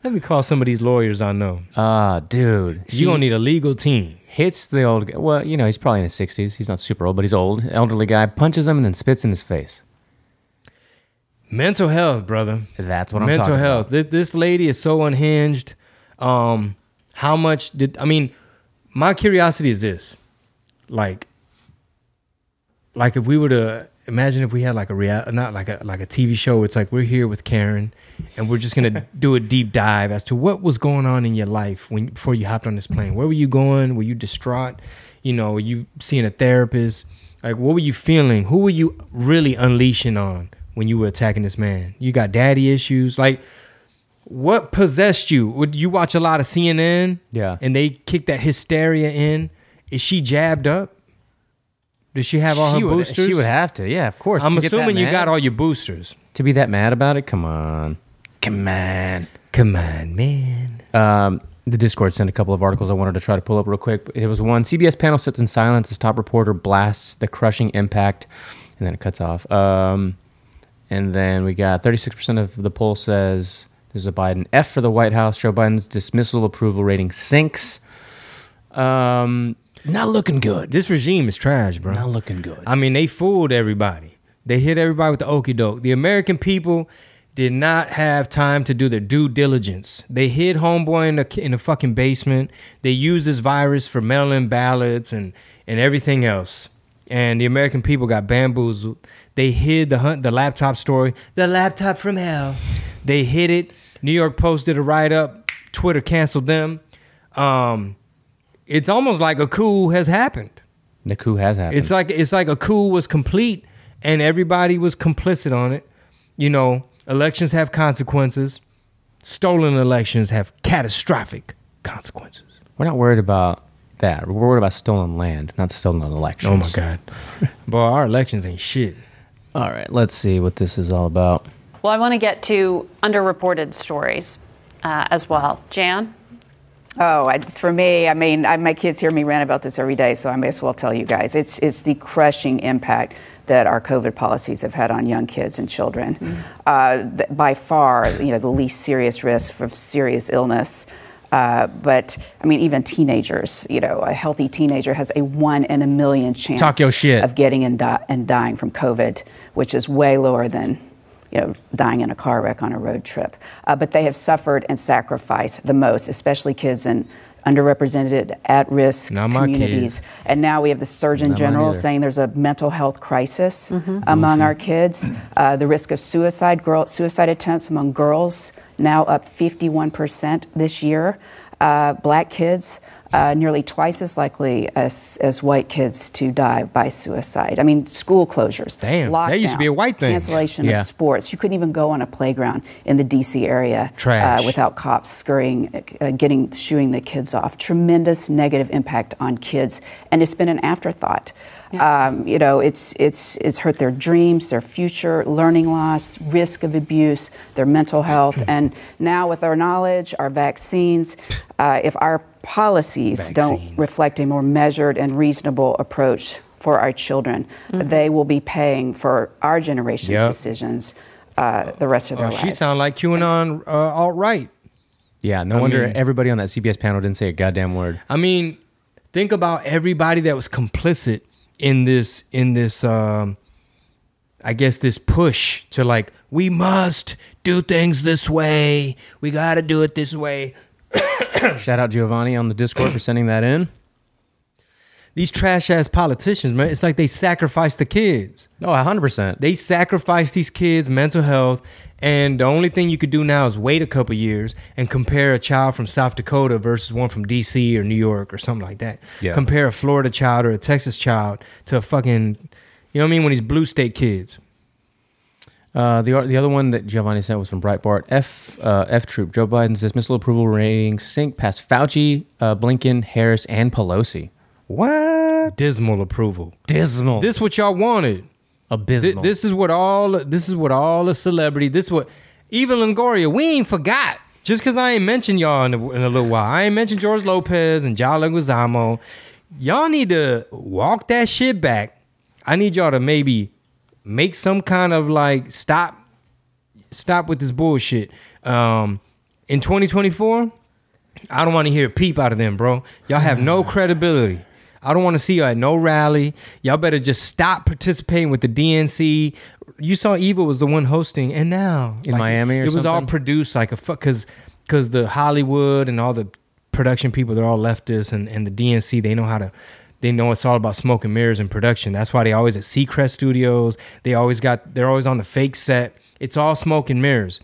let me call some of these lawyers I know. Ah, dude. You gonna need a legal team. hits the old guy. Well, you know, he's probably in his 60s. He's not super old, but he's old. Elderly guy punches him and then spits in his face. Mental health, brother. That's what I'm Mental talking health. This, this lady is so unhinged. Um, how much did I mean? My curiosity is this: like, like if we were to imagine if we had like a real, not like a like a TV show. It's like we're here with Karen, and we're just gonna do a deep dive as to what was going on in your life when before you hopped on this plane. Where were you going? Were you distraught? You know, were you seeing a therapist? Like, what were you feeling? Who were you really unleashing on when you were attacking this man? You got daddy issues, like. What possessed you? Would you watch a lot of CNN? Yeah. And they kick that hysteria in. Is she jabbed up? Does she have all she her would, boosters? She would have to. Yeah, of course. I'm To get that assuming you got all your boosters. To be that mad about it? Come on. Come on. Come on, man. Um, the Discord sent a couple of articles I wanted to try to pull up real quick. It was one CBS panel sits in silence as top reporter blasts the crushing impact, and then it cuts off. Um, and then we got 36% of the poll says there's a Biden F for the White House. Joe Biden's dismissal approval rating sinks. Um, not looking good. This regime is trash, bro. Not looking good. I mean, they fooled everybody. They hit everybody with the okey doke. The American people did not have time to do their due diligence. They hid homeboy in the in the fucking basement. They used this virus for mail-in ballots and and everything else. And the American people got bamboozled. They hid the hunt, the laptop story, the laptop from hell. They hid it. New York Post did a write up. Twitter canceled them. Um, it's almost like a coup has happened. the coup has happened. It's like it's like a coup was complete and everybody was complicit on it. You know, elections have consequences. Stolen elections have catastrophic consequences. We're not worried about that. We're worried about stolen land, not stolen elections. Oh my god. Boy, our elections ain't shit. All right, let's see what this is all about. Well, I want to get to underreported stories. uh, as well. Jan? Oh, for me, I mean, I, my kids hear me rant about this every day, so I may as well tell you guys. It's, it's the crushing impact that our COVID policies have had on young kids and children. Mm-hmm. Uh, th- by far, you know, the least serious risk of serious illness. Uh, but I mean, even teenagers, you know, a healthy teenager has a one in a million chance Talk your shit. of getting and, di- and dying from COVID, which is way lower than you know, dying in a car wreck on a road trip. Uh, but they have suffered and sacrificed the most, especially kids in underrepresented, at-risk communities. And now we have the Surgeon Not General saying there's a mental health crisis among our kids. Uh, the risk of suicide, girl, suicide attempts among girls now up 51% this year. Uh, black kids. Uh, nearly twice as likely as, as white kids to die by suicide. I mean, school closures. Damn, that used to be a white thing. Cancellation Yeah. of sports. You couldn't even go on a playground in the D.C. area. Uh, without cops scurrying, uh, getting, shooing the kids off. Tremendous negative impact on kids, and it's been an afterthought. Um, you know, it's it's it's hurt their dreams, their future, learning loss, risk of abuse, their mental health, and now with our knowledge, our vaccines, uh, if our policies don't reflect a more measured and reasonable approach for our children, they will be paying for our generation's Yep. decisions uh, the rest of their Oh, lives. she sound like QAnon uh, alt right. Yeah, no I wonder mean- everybody on that CBS panel didn't say a goddamn word. I mean, think about everybody that was complicit in this in this um I guess this push to like we must do things this way. We got to do it this way. Shout out Giovanni on the Discord for sending that in. These trash ass politicians, man, it's like they sacrifice the kids. Oh, 100%. They sacrifice these kids' mental health, and the only thing you could do now is wait a couple years and compare a child from South Dakota versus one from D.C. or New York or something like that. Yeah. Compare a Florida child or a Texas child to a fucking, you know what I mean? When these blue state kids. Uh, the the other one that Giovanni sent was from Breitbart. F uh, F Troop. Joe Biden's dismissal approval rating sink past Fauci, uh, Blinken, Harris, and Pelosi. What? Dismal approval. Dismal. This what y'all wanted. Th- abysmal. this is what all this is what all the celebrity. This what even Longoria. We ain't forgot. Just because I ain't mentioned y'all in a, in a little while, I ain't mentioned George Lopez and John Leguizamo. Y'all need to walk that shit back. I need y'all to maybe make some kind of like stop, stop with this bullshit. Um, in 2024, I don't want to hear a peep out of them, bro. Y'all have no credibility. I don't want to see you at no rally. Y'all better just stop participating with the DNC. You saw Eva was the one hosting, and now In Miami or it was all produced like a fuck because because the Hollywood and all the production people they're all leftists, and and the DNC they know how to. They know it's all about smoke and mirrors and production. That's why they always at Seacrest Studios. They always got. They're always on the fake set. It's all smoke and mirrors.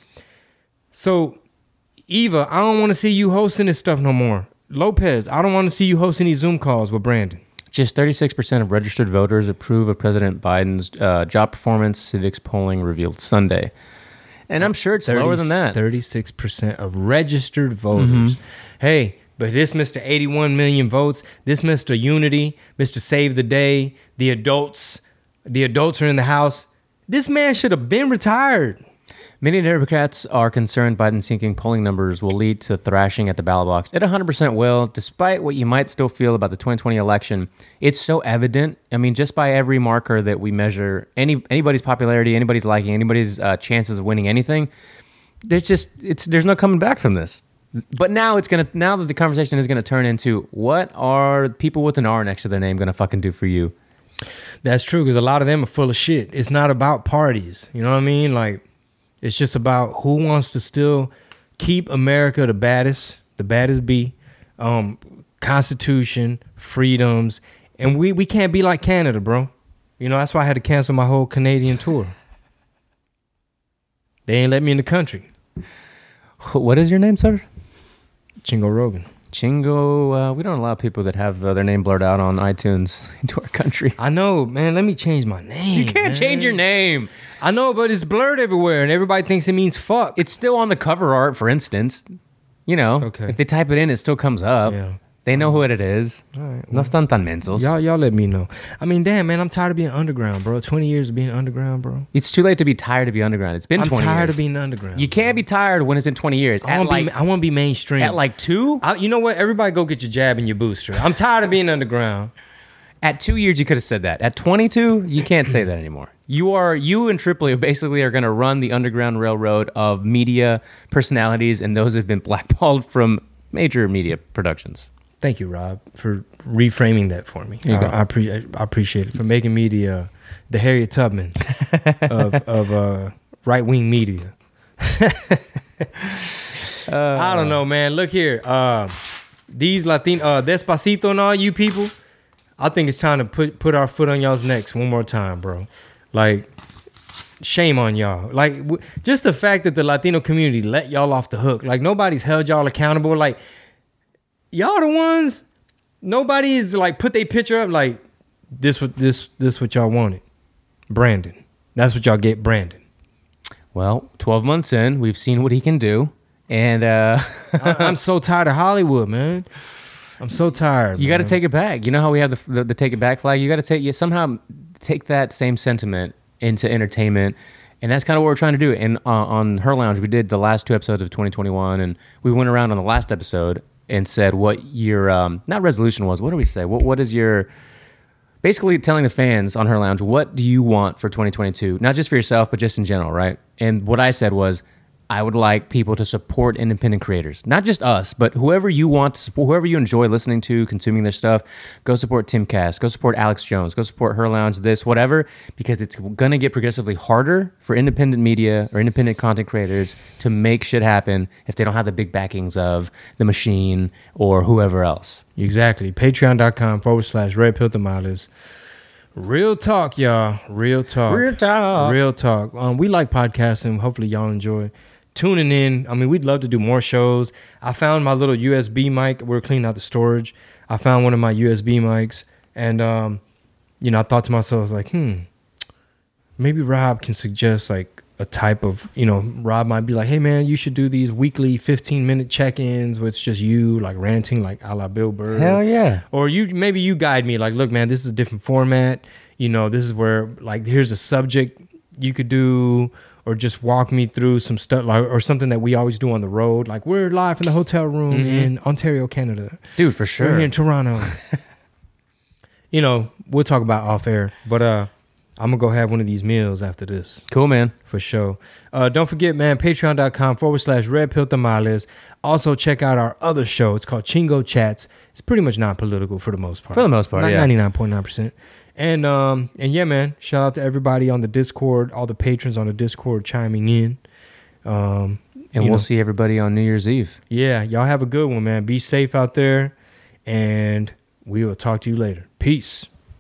So Eva, I don't want to see you hosting this stuff no more. Lopez, I don't want to see you host any Zoom calls with Brandon. Just 36% of registered voters approve of President Biden's uh, job performance, Civiqs polling revealed Sunday. And I'm sure it's lower than that. 36% of registered voters. Hey, but this Mr. 81 million votes, this Mr. Unity, Mr. Save the Day, the adults, the adults are in the house. This man should have been retired. Many Democrats are concerned Biden's sinking polling numbers will lead to thrashing at the ballot box. It 100% will, despite what you might still feel about the 2020 election. It's so evident. I mean, just by every marker that we measure, any anybody's popularity, anybody's liking, anybody's uh, chances of winning anything, there's just it's there's no coming back from this. But now it's gonna now that the conversation is gonna turn into what are people with an R next to their name gonna fucking do for you? That's true because a lot of them are full of shit. It's not about parties. You know what I mean? Like, it's just about who wants to still keep America the baddest, the baddest be, um, Constitution, freedoms, and we we can't be like Canada, bro. You know that's why I had to cancel my whole Canadian tour. They ain't let me in the country. What is your name, sir? Chingo Rogan. Chingo. Uh, we don't allow people that have uh, their name blurred out on iTunes into our country. I know, man. Let me change my name. You can't man. change your name. I know, but it's blurred everywhere, and everybody thinks it means fuck. It's still on the cover art, for instance. You know, Okay. if they type it in, it still comes up. yeah. They know what it is. right, no están tan mensos. Y'all, y'all let me know. I mean, damn, man, I'm tired of being underground, bro. 20 years of being underground, bro. It's too late to be tired to be underground. It's been I'm 20 tired years. of being underground. You can't be tired when it's been 20 years. I At want to like, be. I want to be mainstream. at like two? I, you know what? Everybody, go get your jab and your booster. I'm tired of being underground. At two years, you could have said that. At 22, you can't say that anymore. You are you and Tripoli basically are going to run the underground railroad of media personalities and those who've been blackballed from major media productions. Thank you, Rob, for reframing that for me. I. I, appre- I appreciate it for making me the uh, the Harriet Tubman of of uh, right wing media. I don't know, man. Look here, uh, these Latino uh, Despacito and all you people. I think it's time to put put our foot on y'all's necks one more time, bro. Like, shame on y'all. Like, w- just the fact that the Latino community let y'all off the hook. Like, nobody's held y'all accountable. Like, y'all the ones. Nobody's like put their picture up. Like, this what this this what y'all wanted. Brandon. That's what y'all get, Brandon. Well, 12 months in, we've seen what he can do. And uh, I, I'm so tired of Hollywood, man. I'm so tired. you got to take it back. You know how we have the, the, the take it back flag? You got to take, you somehow take that same sentiment into entertainment. And that's kind of what we're trying to do. And uh, on Her Lounge, we did the last two episodes of 2021. And we went around on the last episode and said what your, um, not resolution was. What do we say? What What is your, basically telling the fans on her lounge what do you want for 2022 not just for yourself but just in general right and what i said was i would like people to support independent creators not just us but whoever you want to support whoever you enjoy listening to consuming their stuff go support timcast go support alex jones go support her lounge this whatever because it's going to get progressively harder for independent media or independent content creators to make shit happen if they don't have the big backings of the machine or whoever else Exactly. Patreon.com forward slash red pill tamales. Real talk, y'all. Real talk. Real talk. Real talk. Um, we like podcasting. Hopefully, y'all enjoy tuning in. I mean, we'd love to do more shows. I found my little USB mic. We are cleaning out the storage. I found one of my USB mics, and um, you know, I thought to myself, I was like, hmm, maybe Rob can suggest like a type of, you know, Rob might be like, hey man, you should do these weekly 15 minute check ins where it's just you like ranting like a la Bill Burr. hell yeah Or you maybe you guide me like, look, man, this is a different format. You know, this is where like here's a subject you could do, or just walk me through some stuff like or something that we always do on the road. Like we're live in the hotel room in Ontario, Canada. dude for sure. We're here in Toronto. you know, we'll talk about off air, but uh, I'm gonna go have one of these meals after this cool man for sure. Uh, don't forget, man, patreon.com forward slash red pill tamales. Also, check out our other show. It's called Chingo Chats. It's pretty much non political for the most part. For the most part, yeah. 99.9%. And um and yeah, man, shout out to everybody on the Discord, all the patrons on the Discord chiming in. Um And we'll know, see everybody on New Year's Eve. Yeah, y'all have a good one, man. Be safe out there and we will talk to you later. Peace.